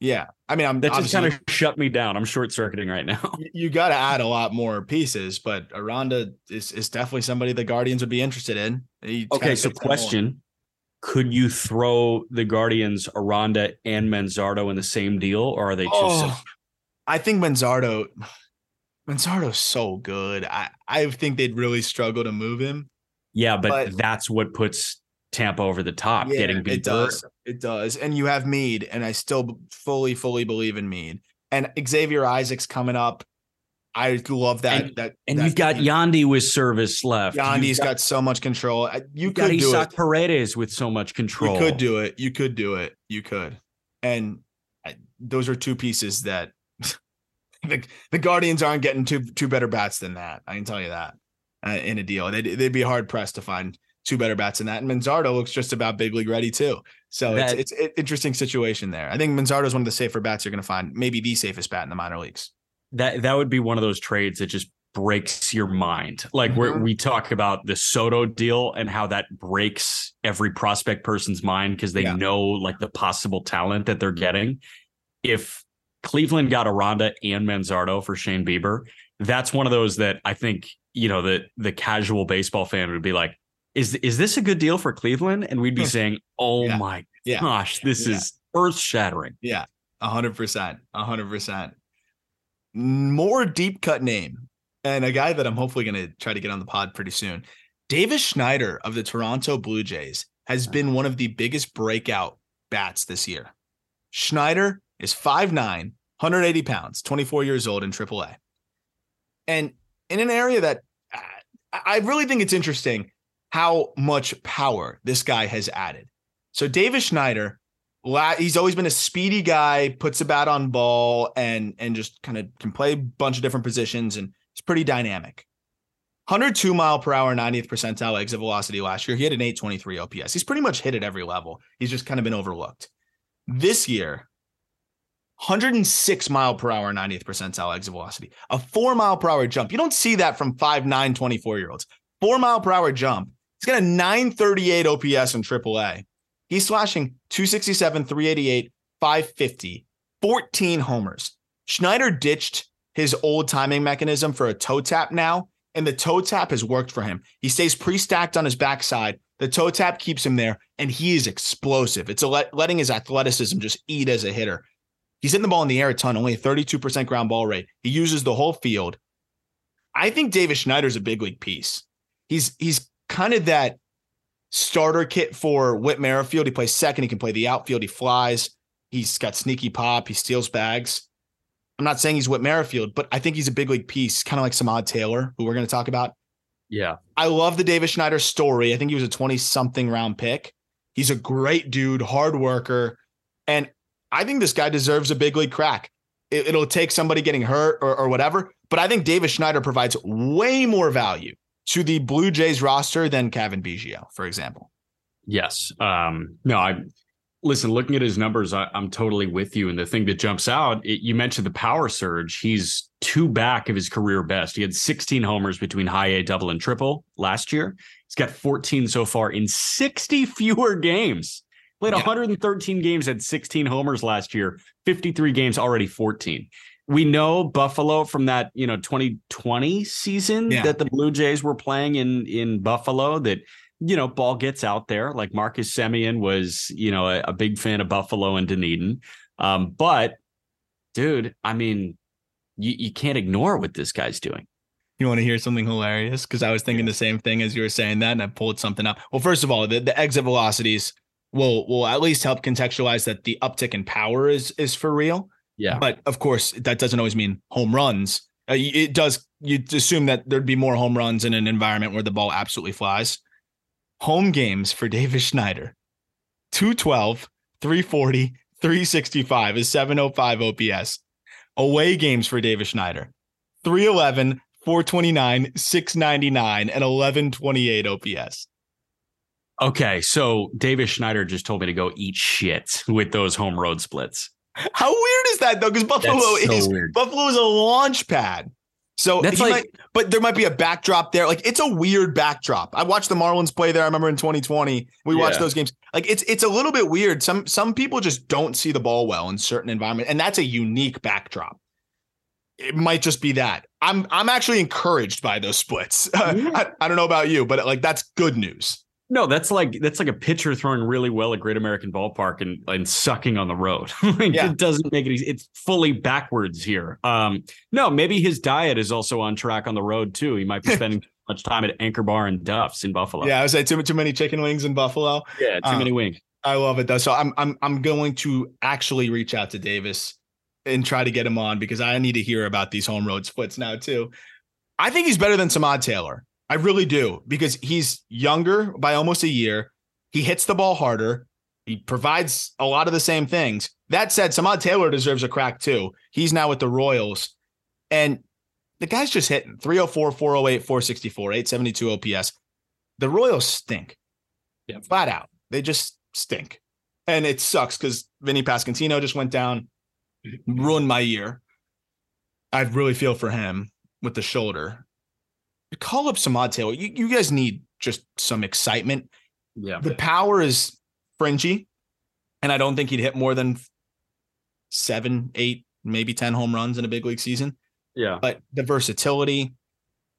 Yeah. I mean, I'm that just kind of shut me down. I'm short circuiting right now. You got to add a lot more pieces, but Aranda is, is definitely somebody the Guardians would be interested in. Okay. So, question Could you throw the Guardians, Aranda, and Manzardo in the same deal, or are they too oh, I think Manzardo, Manzardo's so good. I, I think they'd really struggle to move him. Yeah, but, but that's what puts Tampa over the top, yeah, getting beat. It does. It does. And you have Mead, and I still fully, fully believe in Mead. And Xavier Isaacs coming up. I love that. And, that and that, you've got Yandy with service left. Yandy's got, got, so much control. You, could do Isaac it. Paredes with so much control. You could do it. You could do it. You could. And I, those are two pieces that the, the Guardians aren't getting two two better bats than that. I can tell you that uh, in a deal. They'd, they'd be hard pressed to find two better bats than that. And Manzardo looks just about big league ready too. So that, it's it's an interesting situation there. I think Manzardo is one of the safer bats you're going to find, maybe the safest bat in the minor leagues. That that would be one of those trades that just breaks your mind. Like mm-hmm. where we talk about the Soto deal and how that breaks every prospect person's mind because they yeah. know like the possible talent that they're getting. If Cleveland got Aranda and Manzardo for Shane Bieber, that's one of those that I think, you know, the the casual baseball fan would be like, is is this a good deal for Cleveland? And we'd be saying, oh yeah. my yeah. gosh, this yeah. is earth shattering. Yeah, a hundred percent, a hundred percent. More deep cut name and a guy that I'm hopefully going to try to get on the pod pretty soon. Davis Schneider of the Toronto Blue Jays has been one of the biggest breakout bats this year. Schneider is 5'9, 180 pounds, 24 years old in AAA. And in an area that uh, I really think it's interesting how much power this guy has added. So Davis Schneider, he's always been a speedy guy, puts a bat on ball and and just kind of can play a bunch of different positions and it's pretty dynamic. 102 mile per hour, 90th percentile exit velocity last year. He had an 823 OPS. He's pretty much hit at every level. He's just kind of been overlooked. This year, 106 mile per hour, 90th percentile exit velocity, a four mile per hour jump. You don't see that from five, nine, 24 year olds. Four mile per hour jump He's got a 938 OPS in AAA. He's slashing 267, 388, 550, 14 homers. Schneider ditched his old timing mechanism for a toe tap now, and the toe tap has worked for him. He stays pre stacked on his backside. The toe tap keeps him there, and he is explosive. It's let, letting his athleticism just eat as a hitter. He's hitting the ball in the air a ton, only a 32% ground ball rate. He uses the whole field. I think Davis Schneider's a big league piece. He's he's kind of that starter kit for Whit Merrifield. He plays second. He can play the outfield. He flies. He's got sneaky pop. He steals bags. I'm not saying he's Whit Merrifield, but I think he's a big league piece, kind of like Samad Taylor, who we're going to talk about. Yeah. I love the Davis Schneider story. I think he was a 20 something round pick. He's a great dude, hard worker. And I think this guy deserves a big league crack. It, will take somebody getting hurt or, or whatever. But I think Davis Schneider provides way more value to the Blue Jays roster than Cavan Biggio, for example. Yes. Um, no, I listen, looking at his numbers, I, am totally with you. And the thing that jumps out, it, you mentioned the power surge. He's two back of his career best. He had 16 homers between high A, double, and triple last year. He's got 14 so far in 60 fewer games Played Yeah. 113 games, had 16 homers last year, 53 games, already 14. We know Buffalo from that, you know, 2020 season Yeah. that the Blue Jays were playing in in Buffalo that you know, ball gets out there. Like Marcus Semien was, you know, a, a big fan of Buffalo and Dunedin. Um, but dude, I mean, you, you can't ignore what this guy's doing. You want to hear something hilarious? Because I was thinking the same thing as you were saying that, and I pulled something up. Well, first of all, the, the exit velocities will will at least help contextualize that the uptick in power is is for real. Yeah. But of course, that doesn't always mean home runs. Uh, it does. You'd assume that there'd be more home runs in an environment where the ball absolutely flies. Home games for Davis Schneider 212, 340, 365 is 705 OPS. Away games for Davis Schneider 311, 429, 699, and 1128 OPS. Okay. So Davis Schneider just told me to go eat shit with those home road splits. How weird is that though? Because Buffalo so is weird. Buffalo is a launch pad. So That's like- might, but there might be a backdrop there. Like it's a weird backdrop. I watched the Marlins play there. I remember in 2020 we watched those games. Like it's it's a little bit weird. Some some people just don't see the ball well in certain environments, and that's a unique backdrop. It might just be that. I'm I'm actually encouraged by those splits. I, I don't know about you, but like that's good news. No, that's like that's like a pitcher throwing really well at Great American Ballpark and and sucking on the road. like, Yeah. It doesn't make it easy. It's fully backwards here. Um, no, maybe his diet is also on track on the road too. He might be spending too much time at Anchor Bar and Duff's in Buffalo. Yeah, I would say too too many chicken wings in Buffalo. yeah, too Uh, many wings. I love it though. So I'm I'm I'm going to actually reach out to Davis and try to get him on because I need to hear about these home road splits now too. I think he's better than Samad Taylor. I really do because he's younger by almost a year. He hits the ball harder. He provides a lot of the same things. That said, Samad Taylor deserves a crack too. He's now with the Royals. And the guy's just hitting 304, 408, 464, 872 OPS. The Royals stink. Yeah. Flat out. They just stink. And it sucks because Vinnie Pasquantino just went down, mm-hmm. ruined my year. I really feel for him with the shoulder. Call up Samad Taylor. You, you guys need just some excitement. Yeah. The power is fringy, and I don't think he'd hit more than seven, eight, maybe 10 home runs in a big league season. Yeah. But the versatility,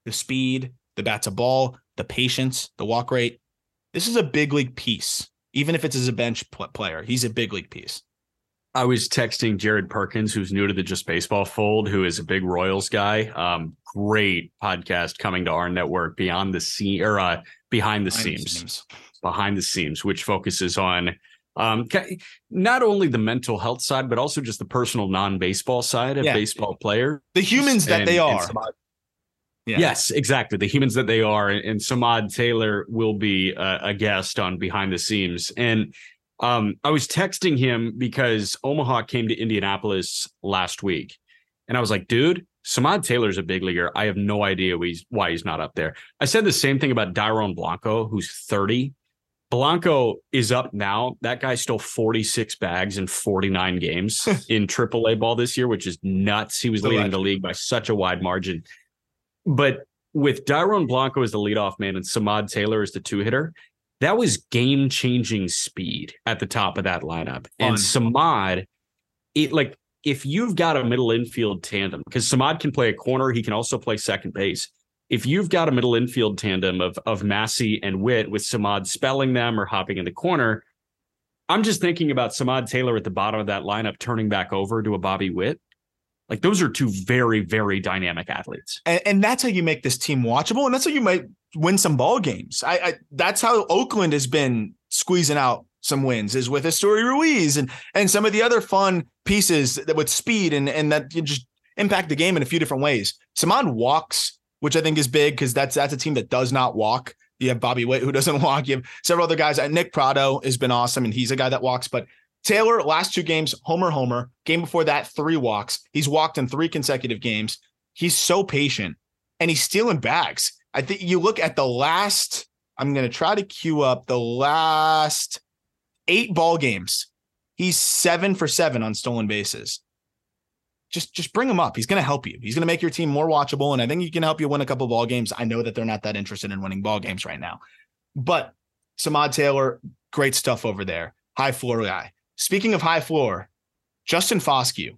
the speed, the bat to ball, the patience, the walk rate. This is a big league piece. Even if it's as a bench pl- player, he's a big league piece. I was texting Jared Perkins, who's new to the Just Baseball fold, who is a big Royals guy. Um, great podcast coming to our network, Beyond the Scene or uh, Behind the Behind Seams. scenes. behind the scenes, which focuses on um, not only the mental health side, but also just the personal non-baseball side of Yeah. baseball players. The humans that And- they are. Yeah. Yes, exactly. The humans that they are, and, and Samad Taylor will be a, a guest on Behind the Scenes. And um, I was texting him because Omaha came to Indianapolis last week, and I was like, "Dude, Samad Taylor's a big leaguer. I have no idea why he's, why he's not up there." I said the same thing about Dairon Blanco, who's thirty. Blanco is up now. That guy stole 46 bags in 49 games in AAA ball this year, which is nuts. He was The leading legend. the league by such a wide margin. But with Dairon Blanco as the leadoff man and Samad Taylor as the two hitter, that was game changing speed at the top of that lineup. And Samad, it like if you've got a middle infield tandem, because Samad can play a corner, he can also play second base. If you've got a middle infield tandem of of Massey and Witt with Samad spelling them or hopping in the corner, I'm just thinking about Samad Taylor at the bottom of that lineup turning back over to a Bobby Witt. Like those are two very, very dynamic athletes. and, and that's how you make this team watchable, and that's how you might win some ball games. I, I that's how Oakland has been squeezing out some wins is with Esteury Ruiz and and some of the other fun pieces that with speed and and that just impact the game in a few different ways. Samad walks, which I think is big because that's that's a team that does not walk. You have Bobby Witt who doesn't walk. You have several other guys. Uh, Nick Pratto has been awesome, and he's a guy that walks. But Taylor, last two games, homer, homer. Game before that, three walks. He's walked in three consecutive games. He's so patient, and he's stealing bags. I think you look at the last. I'm going to try to queue up the last eight ball games. He's seven for seven on stolen bases. Just, just bring him up. He's going to help you. He's going to make your team more watchable, and I think he can help you win a couple ball games. I know that they're not that interested in winning ball games right now, but Samad Taylor, great stuff over there. high floor guy. Speaking of high floor, Justin Foscue.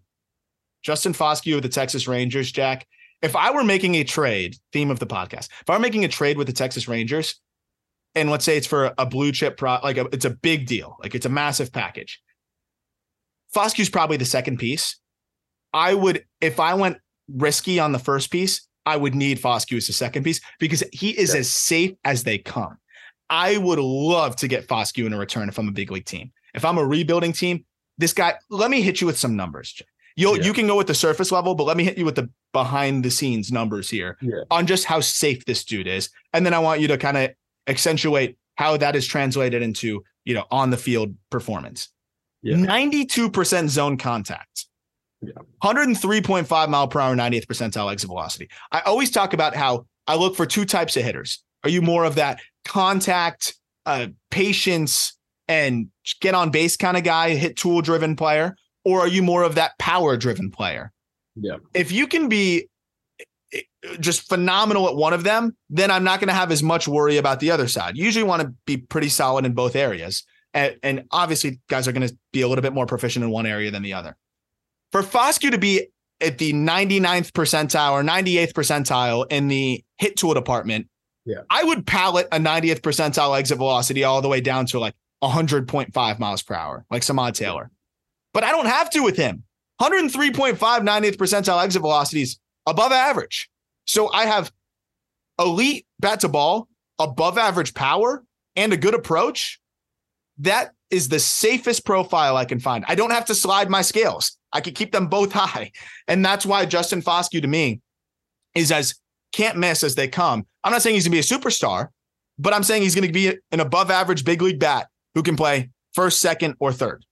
Justin Foscue of the Texas Rangers, Jack. If I were making a trade, theme of the podcast, if I were making a trade with the Texas Rangers, and let's say it's for a blue chip pro, like a, it's a big deal, like it's a massive package. Foscue's probably the second piece. I would, if I went risky on the first piece, I would need Foscue as the second piece because he is yeah. as safe as they come. I would love to get Foscue in a return if I'm a big league team. If I'm a rebuilding team, this guy, let me hit you with some numbers. You yeah. you can go with the surface level, but let me hit you with the behind the scenes numbers here yeah. on just how safe this dude is. And then I want you to kind of accentuate how that is translated into, you know, on the field performance. Yeah. 92% zone contact. Yeah. 103.5 mile per hour, 90th percentile exit velocity. I always talk about how I look for two types of hitters. Are you more of that contact, uh, patience, and get on base kind of guy, hit tool driven player? Or are you more of that power driven player? Yeah. If you can be eh, just phenomenal at one of them, then I'm not going to have as much worry about the other side. You usually want to be pretty solid in both areas. And, and obviously, guys are going to be a little bit more proficient in one area than the other. For Foscue to be at the 99th percentile or 98th percentile in the hit tool department, yeah. I would pallet a 90th percentile exit velocity all the way down to like 100.5 miles per hour, like Samad Taylor. But I don't have to with him. 103.5 90th percentile exit velocities above average. So I have elite bat to ball, above average power, and a good approach. That is the safest profile I can find. I don't have to slide my scales. I can keep them both high. And that's why Justin Foscue to me is as can't miss as they come. I'm not saying he's going to be a superstar, but I'm saying he's going to be an above average big league bat who can play first, second, or third.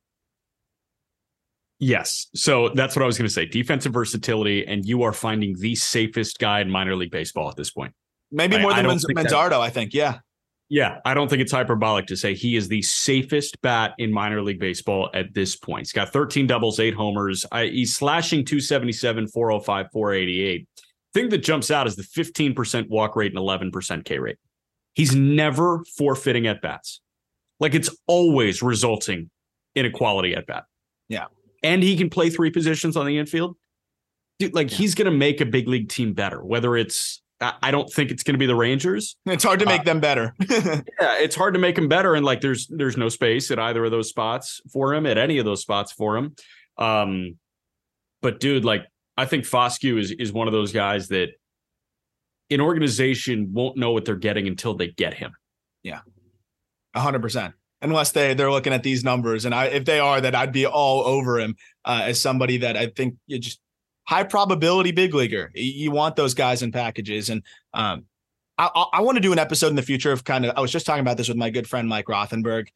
Yes. So that's what I was going to say. Defensive versatility, and you are finding the safest guy in minor league baseball at this point. Maybe more I, than I Manzardo, that, I think. Yeah. Yeah, I don't think it's hyperbolic to say he is the safest bat in minor league baseball at this point. He's got 13 doubles, eight homers. I, he's slashing 277, 405, 488. Thing that jumps out is the 15% walk rate and 11% K rate. He's never forfeiting at bats. Like it's always resulting in a quality at bat. Yeah. And he can play three positions on the infield. Dude, like yeah. he's going to make a big league team better, whether it's I don't think it's going to be the Rangers. It's hard to make uh, them better. yeah, it's hard to make them better, and like there's there's no space at either of those spots for him, at any of those spots for him. Um, but dude, like I think Foscue is is one of those guys that an organization won't know what they're getting until they get him. Yeah, hundred percent. Unless they they're looking at these numbers, and I if they are, that I'd be all over him uh, as somebody that I think you just high probability big leaguer. You want those guys in packages. And um, I, I, want to do an episode in the future of kind of, I was just talking about this with my good friend Mike Rothenberg,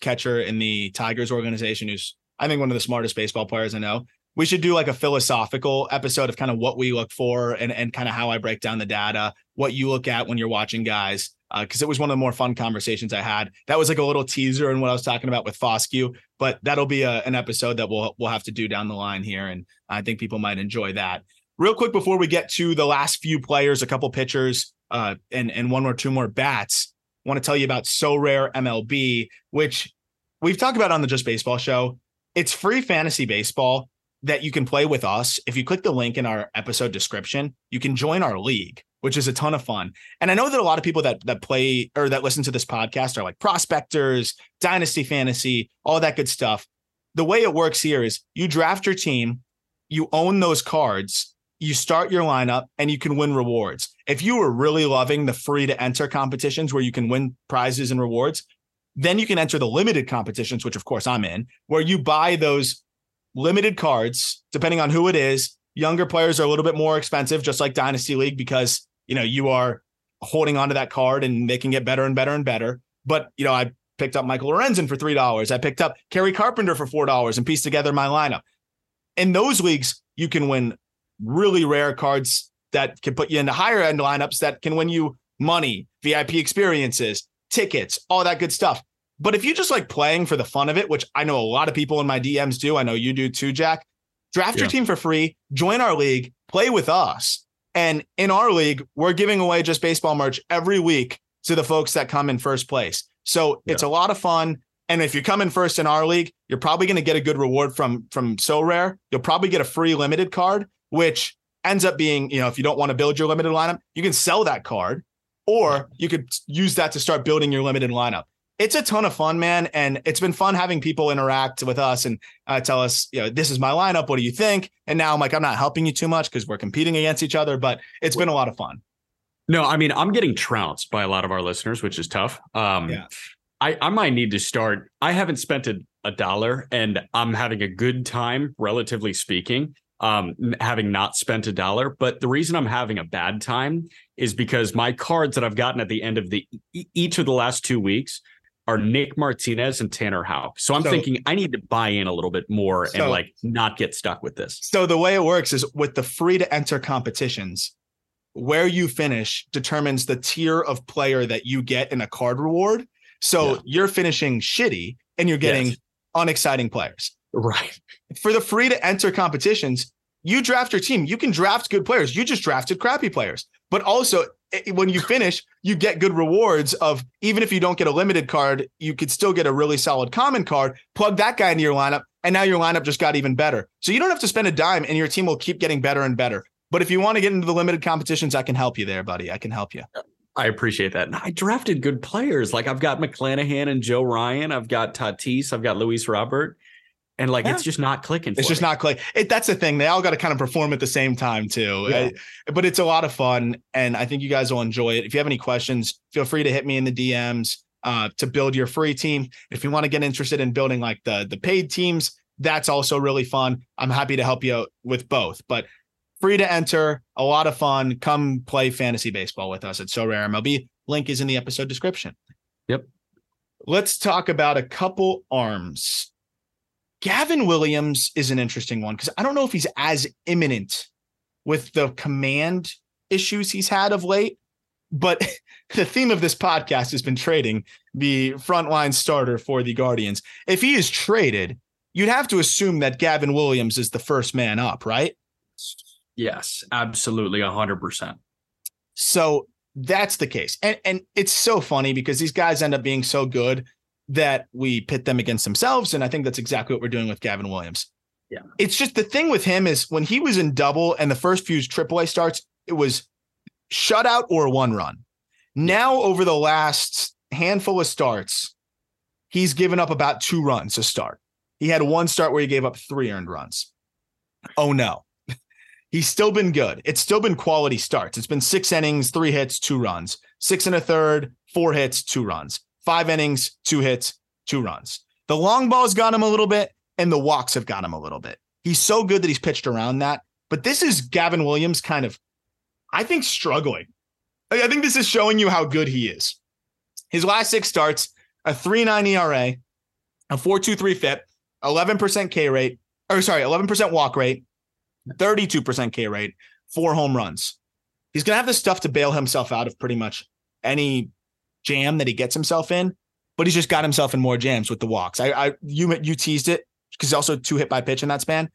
catcher in the Tigers organization, who's, I think, one of the smartest baseball players I know. We should do like a philosophical episode of kind of what we look for and, and kind of how I break down the data, what you look at when you're watching guys because uh, it was one of the more fun conversations I had. That was like a little teaser in what I was talking about with Foscue, but that'll be a, an episode that we'll we'll have to do down the line here, and I think people might enjoy that. Real quick before we get to the last few players, a couple pitchers, uh, and and one or two more bats. I want to tell you about Sorare MLB, which we've talked about on the Just Baseball show. It's free fantasy baseball that you can play with us. If you click the link in our episode description, you can join our league which is a ton of fun. And I know that a lot of people that that play or that listen to this podcast are like prospectors, dynasty fantasy, all that good stuff. The way it works here is you draft your team, you own those cards, you start your lineup, and you can win rewards. If you are really loving the free to enter competitions where you can win prizes and rewards, then you can enter the limited competitions, which of course I'm in, where you buy those limited cards, depending on who it is. Younger players are a little bit more expensive, just like Dynasty League, because you know, you are holding onto that card and they can get better and better and better. But, you know, I picked up Michael Lorenzen for $3. I picked up Kerry Carpenter for $4 and pieced together my lineup. In those leagues, you can win really rare cards that can put you into higher end lineups that can win you money, VIP experiences, tickets, all that good stuff. But if you just like playing for the fun of it, which I know a lot of people in my DMs do, I know you do too, Jack, draft yeah. your team for free, join our league, play with us. And in our league, we're giving away just baseball merch every week to the folks that come in first place. So it's a lot of fun. And if you come in first in our league, you're probably going to get a good reward from from Sorare. You'll probably get a free limited card, which ends up being, you know, if you don't want to build your limited lineup, you can sell that card, or you could use that to start building your limited lineup. It's a ton of fun, man, and it's been fun having people interact with us and uh, tell us, you know, this is my lineup. What do you think? And now I'm like, I'm not helping you too much because we're competing against each other, but it's been a lot of fun. No, I mean, I'm getting trounced by a lot of our listeners, which is tough. Um, Yeah. I, I might need to start. I haven't spent a, a dollar and I'm having a good time, relatively speaking, um, having not spent a dollar. But the reason I'm having a bad time is because my cards that I've gotten at the end of the each of the last two weeks are Nick Martinez and Tanner Houck. So I'm So- thinking I need to buy in a little bit more So- and like not get stuck with this. So the way it works is with the free to enter competitions, where you finish determines the tier of player that you get in a card reward. So Yeah. you're finishing shitty and you're getting Yes. unexciting players. Right. For the free to enter competitions, you draft your team. You can draft good players. You just drafted crappy players. But also, i- when you finish, you get good rewards of even if you don't get a limited card, you could still get a really solid common card. Plug that guy into your lineup, and now your lineup just got even better. So you don't have to spend a dime, and your team will keep getting better and better. But if you want to get into the limited competitions, I can help you there, buddy. I can help you. I appreciate that. And I drafted good players. Like I've got McClanahan and Joe Ryan. I've got Tatis. I've got Luis Robert. And like Yeah. it's just not clicking. It's just me. not click. It, that's the thing. They all got to kind of perform at the same time too. Yeah. Uh, but it's a lot of fun, and I think you guys will enjoy it. If you have any questions, feel free to hit me in the DMs uh, to build your free team. If you want to get interested in building like the the paid teams, that's also really fun. I'm happy to help you out with both. But free to enter, a lot of fun. Come play fantasy baseball with us at Sorare MLB. Link is in the episode description. Yep. Let's talk about a couple arms. Gavin Williams is an interesting one because I don't know if he's as imminent with the command issues he's had of late. But the theme of this podcast has been trading the frontline starter for the Guardians. If he is traded, you'd have to assume that Gavin Williams is the first man up, right? Yes, absolutely. A hundred percent. So that's the case. And and it's so funny because these guys end up being so good that we pit them against themselves. And I think that's exactly what we're doing with Gavin Williams. Yeah. It's just the thing with him is when he was in double and the first few AAA starts, it was shutout or one run. Now, over the last handful of starts, he's given up about two runs to start. He had one start where he gave up three earned runs. Oh no. He's still been good. It's still been quality starts. It's been six innings, three hits, two runs, six and a third, four hits, two runs, five innings, two hits, two runs. The long balls got him a little bit, and the walks have got him a little bit. He's so good that he's pitched around that. But this is Gavin Williams kind of, I think, struggling. I think this is showing you how good he is. His last six starts, a 3.9 ERA, a 4.23 FIP, 11% K rate, or sorry, 11% walk rate, 32% K rate, four home runs. He's going to have the stuff to bail himself out of pretty much any jam that he gets himself in, but he's just got himself in more jams with the walks. I, I you you teased it because he's also two hit by pitch in that span.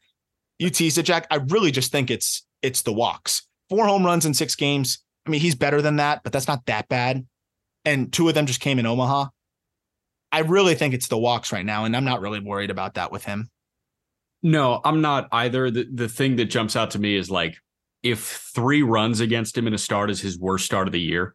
You teased it, Jack. I really just think it's it's the walks. Four home runs in six games. I mean, he's better than that, but that's not that bad. And two of them just came in Omaha. I really think it's the walks right now, and I'm not really worried about that with him. No, I'm not either. The the thing that jumps out to me is like if three runs against him in a start is his worst start of the year,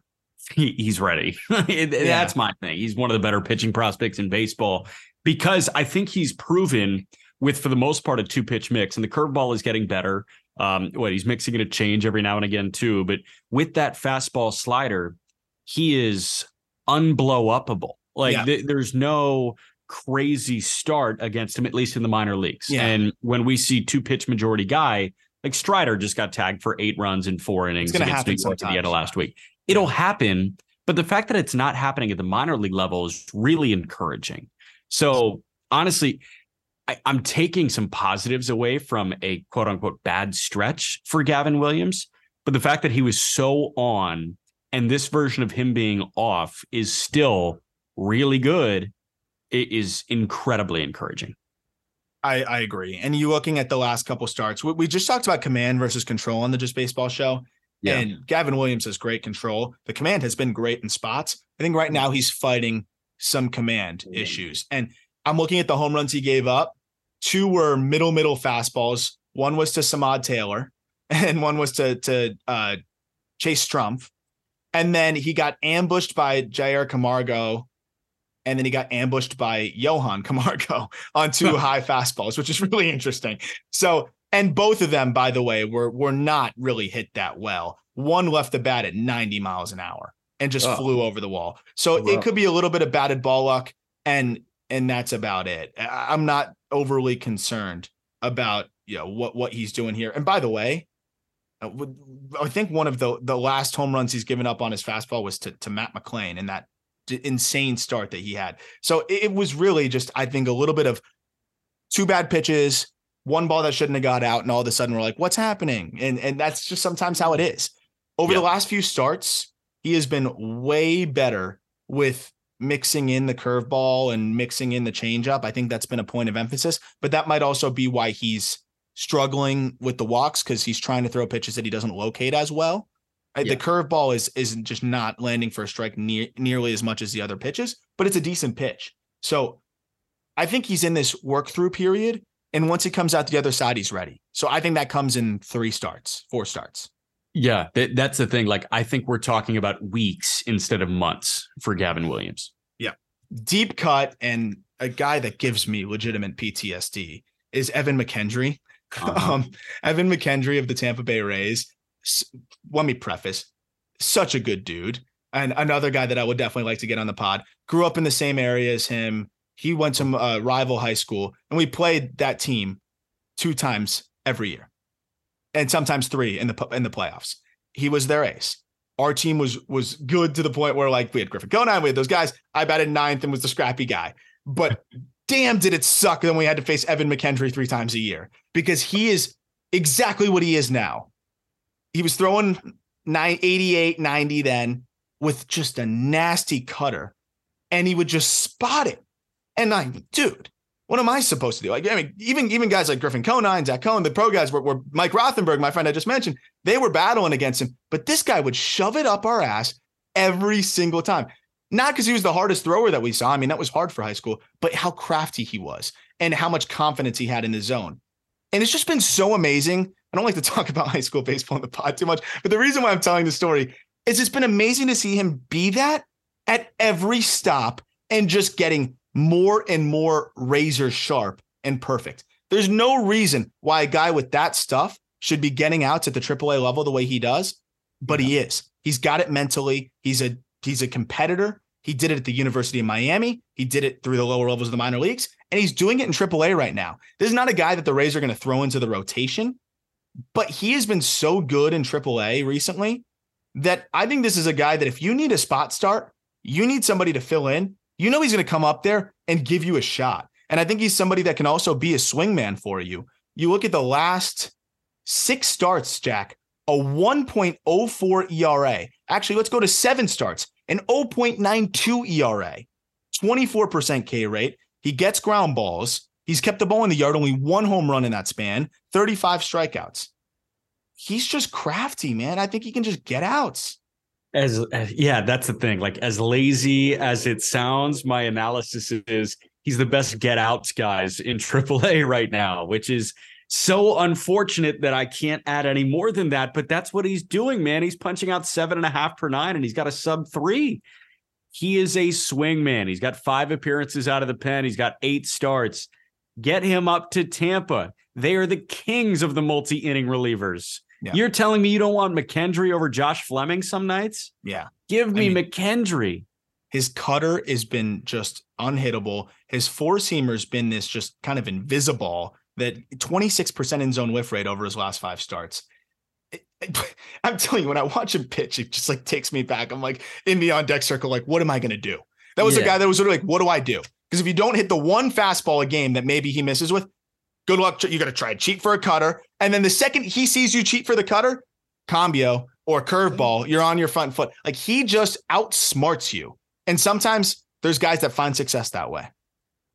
he, he's ready. That's my thing. He's one of the better pitching prospects in baseball because I think he's proven with for the most part a two pitch mix, and the curveball is getting better. Um, what he's mixing in a change every now and again too, but with that fastball slider, he is unblow upable. Like Yeah. th- there's no crazy start against him, at least in the minor leagues. Yeah. And when we see two pitch majority guy, like Strider just got tagged for eight runs in four innings against New York at the end of last week. It'll happen, but the fact that it's not happening at the minor league level is really encouraging. So honestly, I, I'm taking some positives away from a quote unquote bad stretch for Gavin Williams. But the fact that he was so on and this version of him being off is still really good it is incredibly encouraging. I, I agree. And you looking at the last couple starts, we, we just talked about command versus control on the Just Baseball show. Yeah. And Gavin Williams has great control. The command has been great in spots. I think right now he's fighting some command issues. And I'm looking at the home runs he gave up. Two were middle middle fastballs. One was to Samad Taylor, and one was to to uh, Chase Strumpf. And then he got ambushed by Jair Camargo, and then he got ambushed by Johan Camargo on two high fastballs, which is really interesting. So, and both of them, by the way, were were not really hit that well. One left the bat at 90 miles an hour and just Oh. flew over the wall. So Wow. it could be a little bit of batted ball luck, and and that's about it. I'm not overly concerned about you know what what he's doing here. And by the way, uh, I think one of the the last home runs he's given up on his fastball was to to Matt McLain in that d- insane start that he had. So it, it was really just I think a little bit of two bad pitches, one ball that shouldn't have got out, and all of a sudden we're like, what's happening? And and that's just sometimes how it is. Over Yeah. the last few starts, he has been way better with mixing in the curveball and mixing in the changeup. I think that's been a point of emphasis, but that might also be why he's struggling with the walks because he's trying to throw pitches that he doesn't locate as well. Uh, Yeah. The curveball is is just not landing for a strike near, nearly as much as the other pitches, but it's a decent pitch. So I think he's in this work through period, and once he comes out the other side, he's ready. So I think that comes in three starts, four starts. Yeah, that, that's the thing. Like, I think we're talking about weeks instead of months for Gavin Williams. Yeah. Deep cut and a guy that gives me legitimate PTSD is Evan McKendry. Uh-huh. Um, Evan McKendry of the Tampa Bay Rays. S- Let me preface, such a good dude, and another guy that I would definitely like to get on the pod. Grew up in the same area as him. He went to uh, rival high school, and we played that team two times every year, and sometimes three in the in the playoffs. He was their ace. Our team was was good to the point where like we had Griffin Conine, we had those guys. I batted ninth and was the scrappy guy, but damn, did it suck when we had to face Evan McKendry three times a year because he is exactly what he is now. He was throwing nine, 88, 90 then with just a nasty cutter, and he would just spot it. And I'm, dude, what am I supposed to do? Like, I mean, even even guys like Griffin Conine, Zach Cohen, the pro guys were, were Mike Rothenberg, my friend I just mentioned, they were battling against him, but this guy would shove it up our ass every single time. Not because he was the hardest thrower that we saw. I mean, that was hard for high school, but how crafty he was and how much confidence he had in the zone. And it's just been so amazing. I don't like to talk about high school baseball in the pod too much, but the reason why I'm telling the story is it's been amazing to see him be that at every stop and just getting more and more razor sharp and perfect. There's no reason why a guy with that stuff should be getting outs at the AAA level the way he does, but he is. He's got it mentally. He's a he's a competitor. He did it at the University of Miami. He did it through the lower levels of the minor leagues, and he's doing it in AAA right now. This is not a guy that the Rays are going to throw into the rotation, but he has been so good in AAA recently that I think this is a guy that if you need a spot start, you need somebody to fill in. You know he's going to come up there and give you a shot. And I think he's somebody that can also be a swingman for you. You look at the last six starts, Jack, a 1.04 ERA. Actually, let's go to seven starts, an 0.92 ERA, 24% K rate. He gets ground balls. He's kept the ball in the yard, only one home run in that span, 35 strikeouts. He's just crafty, man. I think he can just get outs. As, as yeah, that's the thing. Like as lazy as it sounds, my analysis is he's the best get outs guys in AAA right now, which is so unfortunate that I can't add any more than that. But that's what he's doing, man. He's punching out seven and a half per nine, and he's got a sub three. He is a swing man. He's got five appearances out of the pen. He's got eight starts. Get him up to Tampa. They are the kings of the multi inning relievers. Yeah. You're telling me you don't want McKendry over Josh Fleming some nights? Yeah. Give me mean- McKendry. His cutter has been just unhittable. His four seamer's been this just kind of invisible that 26% in zone whiff rate over his last five starts. I'm telling you, when I watch him pitch, it just like takes me back. I'm like in the on deck circle, like, what am I going to do? That was a guy that was sort of like, what do I do? Because if you don't hit the one fastball a game that maybe he misses with, good luck. You got to try and cheat for a cutter. And then the second he sees you cheat for the cutter, cambio or curveball, you're on your front foot. Like he just outsmarts you. And sometimes there's guys that find success that way.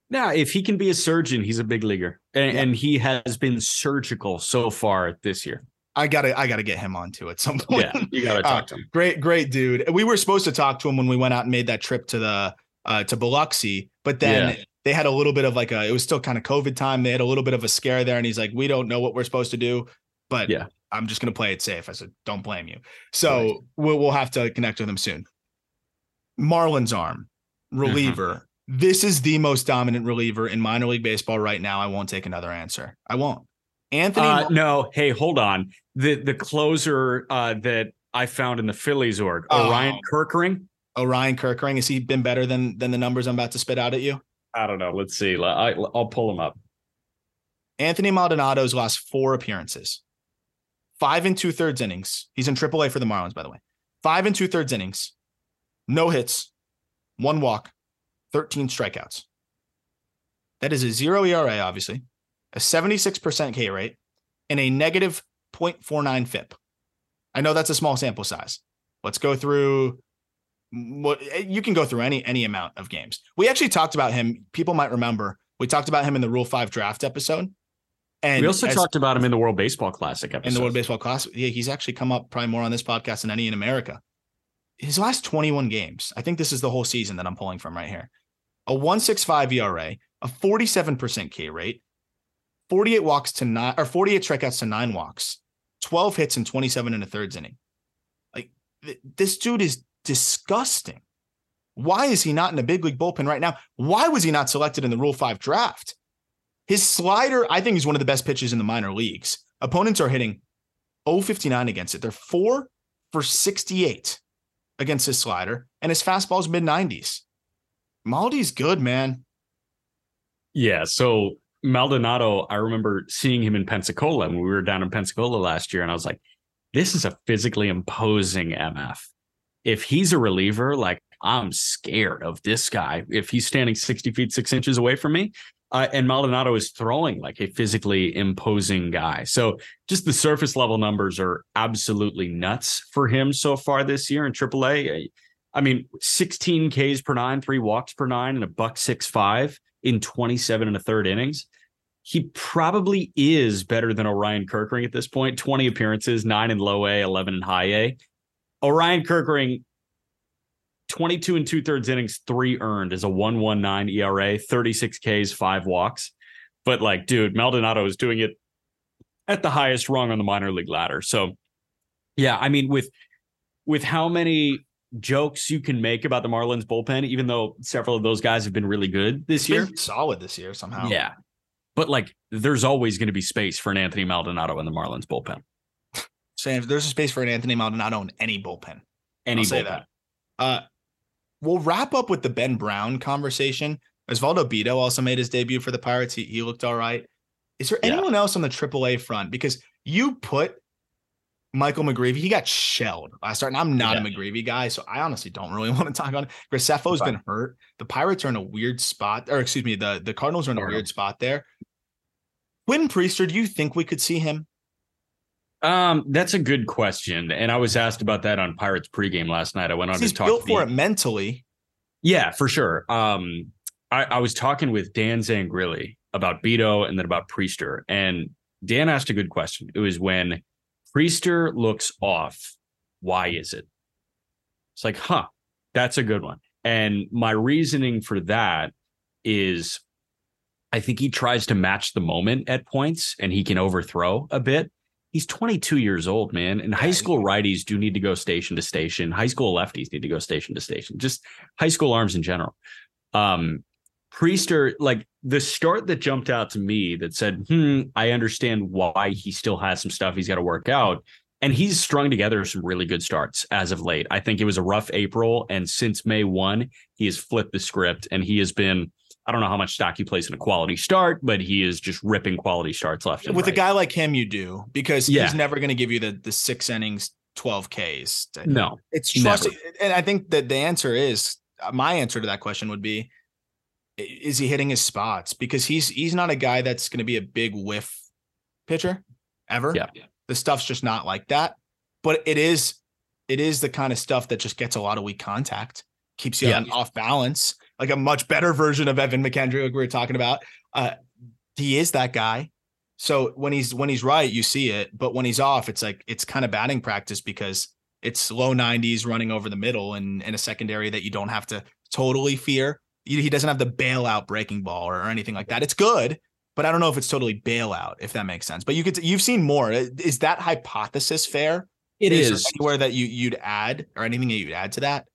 Now, if he can be a surgeon, he's a big leaguer. And, Yeah. and he has been surgical so far this year. I gotta, I gotta get him onto at some point. Yeah, you got to Uh, talk to him. Great, great dude. We were supposed to talk to him when we went out and made that trip to the uh, to Biloxi, but then Yeah. They had a little bit of like a. It was still kind of COVID time. They had a little bit of a scare there, and he's like, "We don't know what we're supposed to do, but Yeah. I'm just gonna play it safe." I said, "Don't blame you." So Right. we'll we'll have to connect with him soon. Marlins arm Mm-hmm. reliever. This is the most dominant reliever in minor league baseball right now. I won't take another answer. I won't. Anthony. Uh, no, hey, hold on. The the closer uh, that I found in the Phillies org, Oh. Orion Kerkering. Orion Kerkering, has he been better than than the numbers I'm about to spit out at you? I don't know. Let's see. I, I'll pull him up. Anthony Maldonado's last four appearances, five and two thirds innings. He's in AAA for the Marlins, by the way. Five and two thirds innings, no hits, one walk, 13 strikeouts. That is a zero ERA, obviously, a 76% K rate, and a negative 0.49 FIP. I know that's a small sample size. Let's go through what eh, you can go through any any amount of games. We actually talked about him. People might remember we talked about him in the Rule Five draft episode. And we also as- talked about him in the World Baseball Classic episode. in the World Baseball Classic. Yeah, he's actually come up probably more on this podcast than any in America. His last 21 games, I think this is the whole season that I'm pulling from right here. A 165 ERA, a 47% K rate, 48 walks to nine or 48 strikeouts to nine walks, 12 hits and 27 and a thirds inning. Like th- this dude is disgusting. Why is he not in a big league bullpen right now? Why was he not selected in the Rule 5 draft? His slider, I think, is one of the best pitches in the minor leagues. Opponents are hitting 059 against it. They're four for 68 against his slider, and his fastball's mid 90s. Maldi's good, man. Yeah. So Maldonado, I remember seeing him in Pensacola when we were down in Pensacola last year, and I was like, this is a physically imposing MF. If he's a reliever, like I'm scared of this guy. If he's standing 60 feet, six inches away from me, uh, and Maldonado is throwing like a physically imposing guy. So just the surface level numbers are absolutely nuts for him so far this year in AAA. I mean, 16 Ks per nine, three walks per nine, and a buck six five in 27 and a third innings. He probably is better than Orion Kerkering at this point. 20 appearances, nine in low A, 11 in high A. Orion Kerkering, 22 and two thirds innings, three earned is a 119 ERA, 36 Ks, five walks. But like, dude, Maldonado is doing it at the highest rung on the minor league ladder. So, yeah, I mean, with with how many jokes you can make about the Marlins bullpen, even though several of those guys have been really good this year. solid this year somehow. Yeah. But like there's always going to be space for an Anthony Maldonado in the Marlins bullpen. Saying there's a space for an Anthony Maldonado in any bullpen. Any I'll say bullpen. that. Uh, we'll wrap up with the Ben Brown conversation. Osvaldo Bido also made his debut for the Pirates. He, he looked all right. Is there Yeah. anyone else on the AAA front? Because you put Michael McGreevy, he got shelled last start, and I'm not a Yeah. McGreevy guy, so I honestly don't really want to talk on it. Graceffo's been hurt. The Pirates are in a weird spot, or excuse me, the, the Cardinals are in a weird spot there. Quinn Priester, do you think we could see him? Um, that's a good question. And I was asked about that on Pirates pregame last night. I went on He's to talk built to for the- it mentally. Yeah, for sure. Um, I, I was talking with Dan Zangrilli about Bido and then about Priester. And Dan asked a good question. It was when Priester looks off, why is it? It's like, huh, that's a good one. And my reasoning for that is I think he tries to match the moment at points and he can overthrow a bit. He's 22 years old, man. And high school righties do need to go station to station. High school lefties need to go station to station. Just high school arms in general. Um, Priester, like the start that jumped out to me that said, hmm, I understand why he still has some stuff he's got to work out. And he's strung together some really good starts as of late. I think it was a rough April. And since May 1, he has flipped the script and he has been, I don't know how much stock he plays in a quality start, but he is just ripping quality starts left and with right. a guy like him, you do because Yeah. he's never going to give you the the six innings, twelve Ks. No, it's trust, and I think that the answer is uh, my answer to that question would be: Is he hitting his spots? Because he's he's not a guy that's going to be a big whiff pitcher ever. Yeah. the stuff's just not like that. But it is it is the kind of stuff that just gets a lot of weak contact, keeps you Yeah. on, off balance, like a much better version of Evan McKendry, like we were talking about. Uh, he is that guy. So when he's when he's right, you see it, but when he's off, it's like it's kind of batting practice because it's low 90s running over the middle and in a secondary that you don't have to totally fear. He doesn't have the bailout breaking ball or, or anything like that. It's good, but I don't know if it's totally bailout, if that makes sense. But you could you've seen more. Is that hypothesis fair? It is, is. there anywhere that you you'd add or anything that you'd add to that?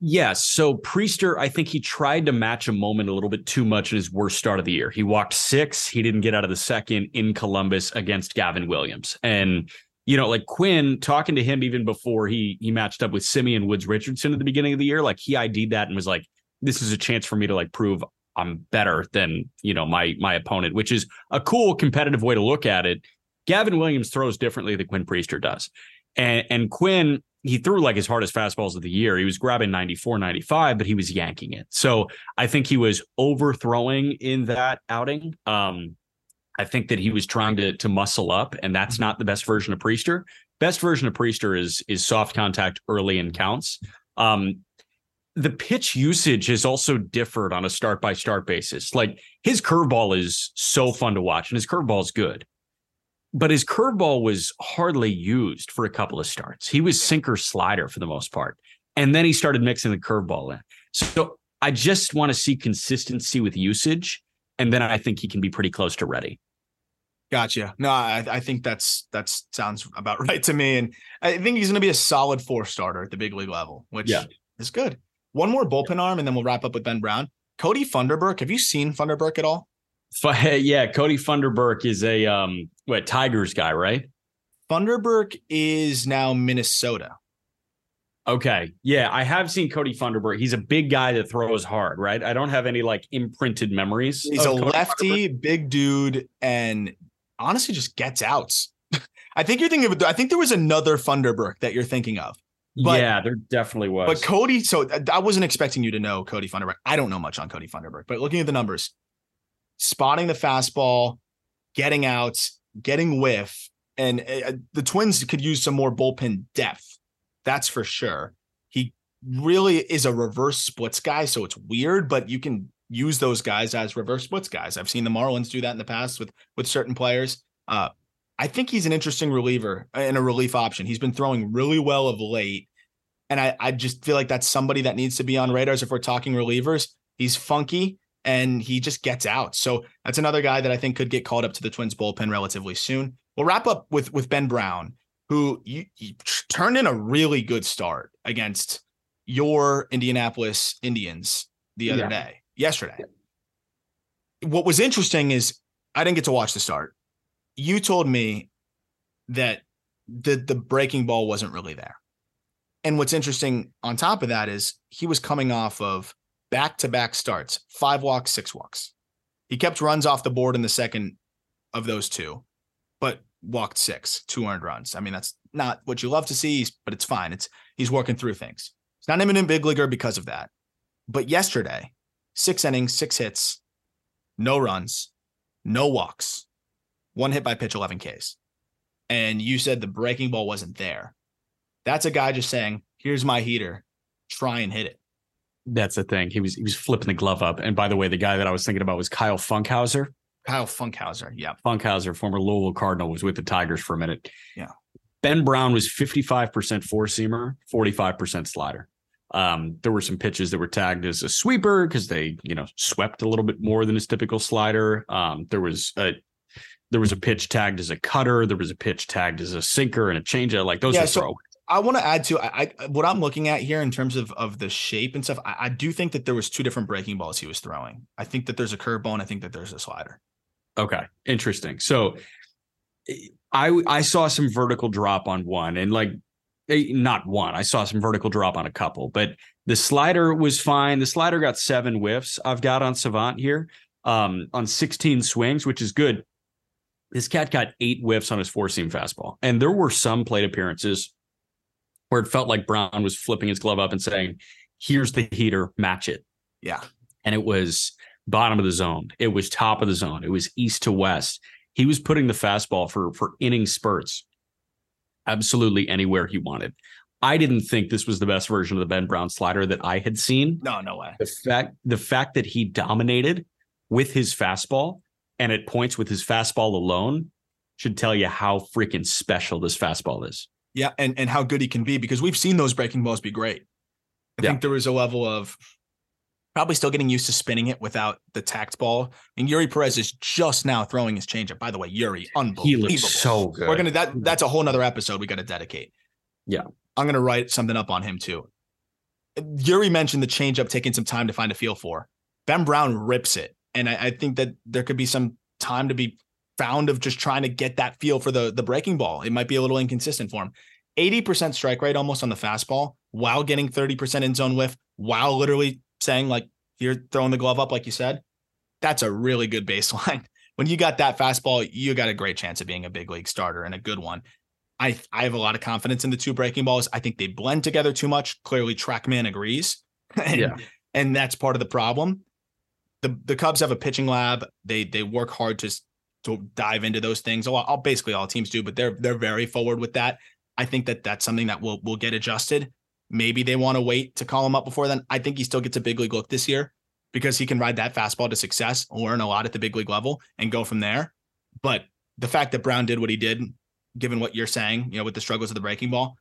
Yes. So Priester, I think he tried to match a moment a little bit too much in his worst start of the year. He walked six. He didn't get out of the second in Columbus against Gavin Williams. And, you know, like Quinn, talking to him even before he he matched up with Simeon Woods Richardson at the beginning of the year, like he ID'd that and was like, this is a chance for me to like prove I'm better than, you know, my my opponent, which is a cool competitive way to look at it. Gavin Williams throws differently than Quinn Priester does. And and Quinn, he threw like his hardest fastballs of the year. He was grabbing 94, 95, but he was yanking it. So I think he was overthrowing in that outing. Um, I think that he was trying to to muscle up, and that's not the best version of Priester. Best version of Priester is is soft contact early in counts. Um, the pitch usage has also differed on a start by start basis. Like his curveball is so fun to watch, and his curveball is good but his curveball was hardly used for a couple of starts. He was sinker slider for the most part. And then he started mixing the curveball in. So I just want to see consistency with usage. And then I think he can be pretty close to ready. Gotcha. No, I, I think that's that's sounds about right to me. And I think he's going to be a solid four starter at the big league level, which Yeah. is good. One more bullpen arm, and then we'll wrap up with Ben Brown. Cody Funderburk. Have you seen Funderburk at all? Yeah, Cody Funderburk is a um what Tigers guy, right? Funderburk is now Minnesota. Okay. Yeah, I have seen Cody Funderburk. He's a big guy that throws hard, right? I don't have any like imprinted memories. He's a Cody lefty, big dude, and honestly just gets outs. I think you're thinking of. I think there was another Funderburk that you're thinking of. But- yeah, there definitely was. But Cody, so uh, I wasn't expecting you to know Cody Funderburk. I don't know much on Cody Funderburk, but looking at the numbers, spotting the fastball, getting out, getting whiff, and uh, the Twins could use some more bullpen depth. That's for sure. He really is a reverse splits guy, so it's weird, but you can use those guys as reverse splits guys. I've seen the Marlins do that in the past with with certain players. Uh, I think he's an interesting reliever and a relief option. He's been throwing really well of late. And I, I just feel like that's somebody that needs to be on radars if we're talking relievers. He's funky and he just gets out. So that's another guy that I think could get called up to the Twins bullpen relatively soon. We'll wrap up with with Ben Brown, who you, you turned in a really good start against your Indianapolis Indians the other Yeah. day, yesterday. What was interesting is I didn't get to watch the start. You told me that the the breaking ball wasn't really there. And what's interesting on top of that is he was coming off of back to back starts, five walks, six walks. He kept runs off the board in the second of those two, but walked six, two runs. I mean, that's not what you love to see, but it's fine. It's he's working through things. He's not imminent big leaguer because of that. But yesterday, six innings, six hits, no runs, no walks, one hit by pitch, 11 Ks. And you said the breaking ball wasn't there. That's a guy just saying, here's my heater, try and hit it. That's the thing. He was he was flipping the glove up. And by the way, the guy that I was thinking about was Kyle Funkhouser. Kyle Funkhouser. Yeah. Funkhouser, former Louisville Cardinal, was with the Tigers for a minute. Yeah. Ben Brown was 55% four seamer, 45% slider. Um, there were some pitches that were tagged as a sweeper because they, you know, swept a little bit more than his typical slider. Um, there was a there was a pitch tagged as a cutter. There was a pitch tagged as a sinker and a changeup. Like those Yeah, are so- throw. I want to add to I, I what I'm looking at here in terms of of the shape and stuff. I, I do think that there was two different breaking balls he was throwing. I think that there's a curveball I think that there's a slider. Okay, interesting. So I I saw some vertical drop on one and like eh, not one. I saw some vertical drop on a couple, but the slider was fine. The slider got seven whiffs. I've got on Savant here um, on 16 swings, which is good. This cat got eight whiffs on his four seam fastball, and there were some plate appearances where it felt like Brown was flipping his glove up and saying, "Here's the heater, match it." Yeah. and it was bottom of the zone. It was top of the zone. It was east to west. He was putting the fastball for for inning spurts absolutely anywhere he wanted. I didn't think this was the best version of the Ben Brown slider that I had seen. No, no way. The fact the fact that he dominated with his fastball and at points with his fastball alone should tell you how freaking special this fastball is. Yeah, and and how good he can be because we've seen those breaking balls be great. I Yeah. think there was a level of Probably still getting used to spinning it without the tact ball. And Eury Perez is just now throwing his changeup. By the way, Eury, unbelievable. He looks so good. We're gonna that that's a whole nother episode we gotta dedicate. Yeah. I'm gonna write something up on him too. Eury mentioned the changeup taking some time to find a feel for. Ben Brown rips it. And I, I think that there could be some time to be found of just trying to get that feel for the the breaking ball. It might be a little inconsistent for him. 80% strike rate almost on the fastball while getting 30% in zone whiff, while literally saying, like, you're throwing the glove up, like you said. That's a really good baseline. When you got that fastball, you got a great chance of being a big league starter and a good one. I I have a lot of confidence in the two breaking balls. I think they blend together too much. Clearly, Trackman agrees. and, Yeah. and that's part of the problem. The the Cubs have a pitching lab. They they work hard to to dive into those things. All, all basically all teams do, but they're they're very forward with that. I think that that's something that will will get adjusted. Maybe they want to wait to call him up before then. I think he still gets a big league look this year because he can ride that fastball to success, learn a lot at the big league level, and go from there. But the fact that Brown did what he did, given what you're saying, you know, with the struggles of the breaking ball,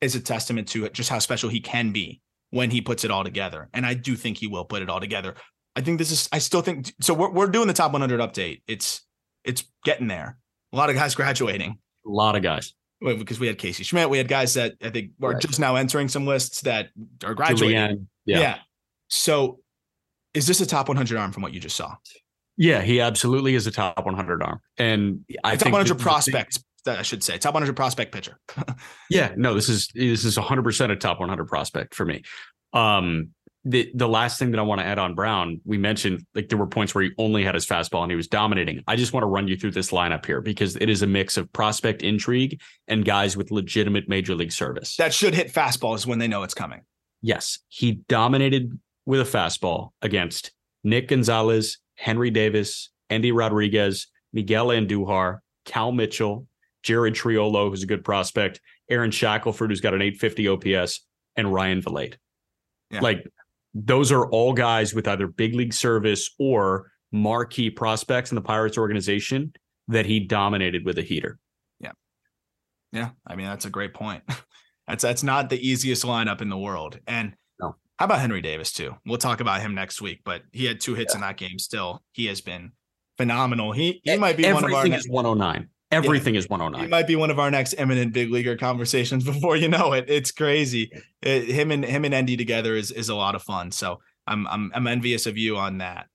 is a testament to just how special he can be when he puts it all together. And I do think he will put it all together. I think this is. I still think so. We're we're doing the top 100 update. It's it's getting there. A lot of guys graduating A lot of guys. Because we had Casey Schmitt. We had guys that I think are Right. just now entering some lists that are graduating. Yeah. Yeah. So is this a top 100 arm from what you just saw? Yeah, he absolutely is a top 100 arm. And I top think 100 the- the prospects, that I should say. Top 100 prospect pitcher. Yeah, no, this is this is 100% a top 100 prospect for me. Um the the last thing that I want to add on Brown, we mentioned like there were points where he only had his fastball and he was dominating. I just want to run you through this lineup here because it is a mix of prospect intrigue and guys with legitimate major league service. that should hit fastballs when they know it's coming. Yes, he dominated with a fastball against Nick Gonzalez, Henry Davis, Endy Rodriguez, Miguel Andujar, Cal Mitchell, Jared Triolo, who's a good prospect, Aaron Shackelford, who's got an 850 OPS, and Ryan Vilade. Yeah. Like those are all guys with either big league service or marquee prospects in the Pirates organization that he dominated with a heater. Yeah. Yeah. I mean, that's a great point. That's that's not the easiest lineup in the world. And No. how about Henry Davis too? We'll talk about him next week, but he had two hits in that game still. He has been phenomenal. He he might be Everything one of our is 109. Everything is He 109. might be one of our next eminent big leaguer conversations before you know it. It's crazy. It- him and him and Endy together is is a lot of fun. So I'm I'm I'm envious of you on that.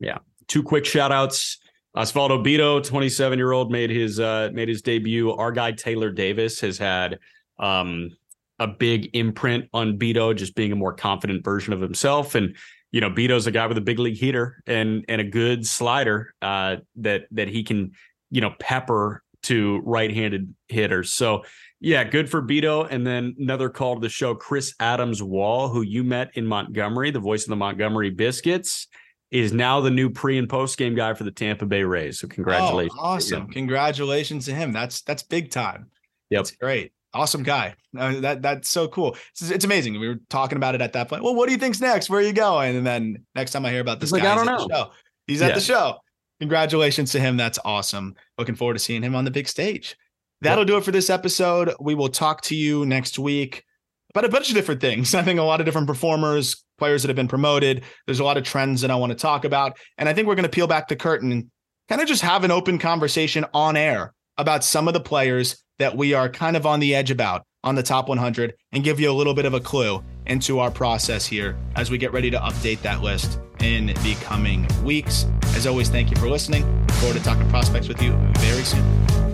Yeah. two quick shout outs. Osvaldo Bido, 27 year old, made his uh, made his debut. Our guy Taylor Davis has had um, a big imprint on Bido, just being a more confident version of himself. And you know, Bido's a guy with a big league heater and and a good slider uh, that that he can you know pepper to right handed hitters. So yeah, good for Bido. And then another call to the show, Chris Adams Wall, who you met in Montgomery, the voice of the Montgomery Biscuits is now the new pre and post game guy for the Tampa Bay Rays. So congratulations. Oh, awesome. Congratulations to him. That's that's big time. Yep. That's great. Awesome guy. Uh, that that's so cool. It's, it's amazing. We were talking about it at that point. Well, what do you think's next? Where are you going? And then next time I hear about this He's like, guy, I he's don't at the know. show. He's at Yeah. the show. Congratulations to him. That's awesome. Looking forward to seeing him on the big stage. That'll do it for this episode. We will talk to you next week about a bunch of different things. I think a lot of different performers, players that have been promoted. There's a lot of trends that I want to talk about. And I think we're going to peel back the curtain and kind of just have an open conversation on air about some of the players that we are kind of on the edge about on the top 100 and give you a little bit of a clue into our process here as we get ready to update that list in the coming weeks. As always, thank you for listening. Look forward to talking prospects with you very soon.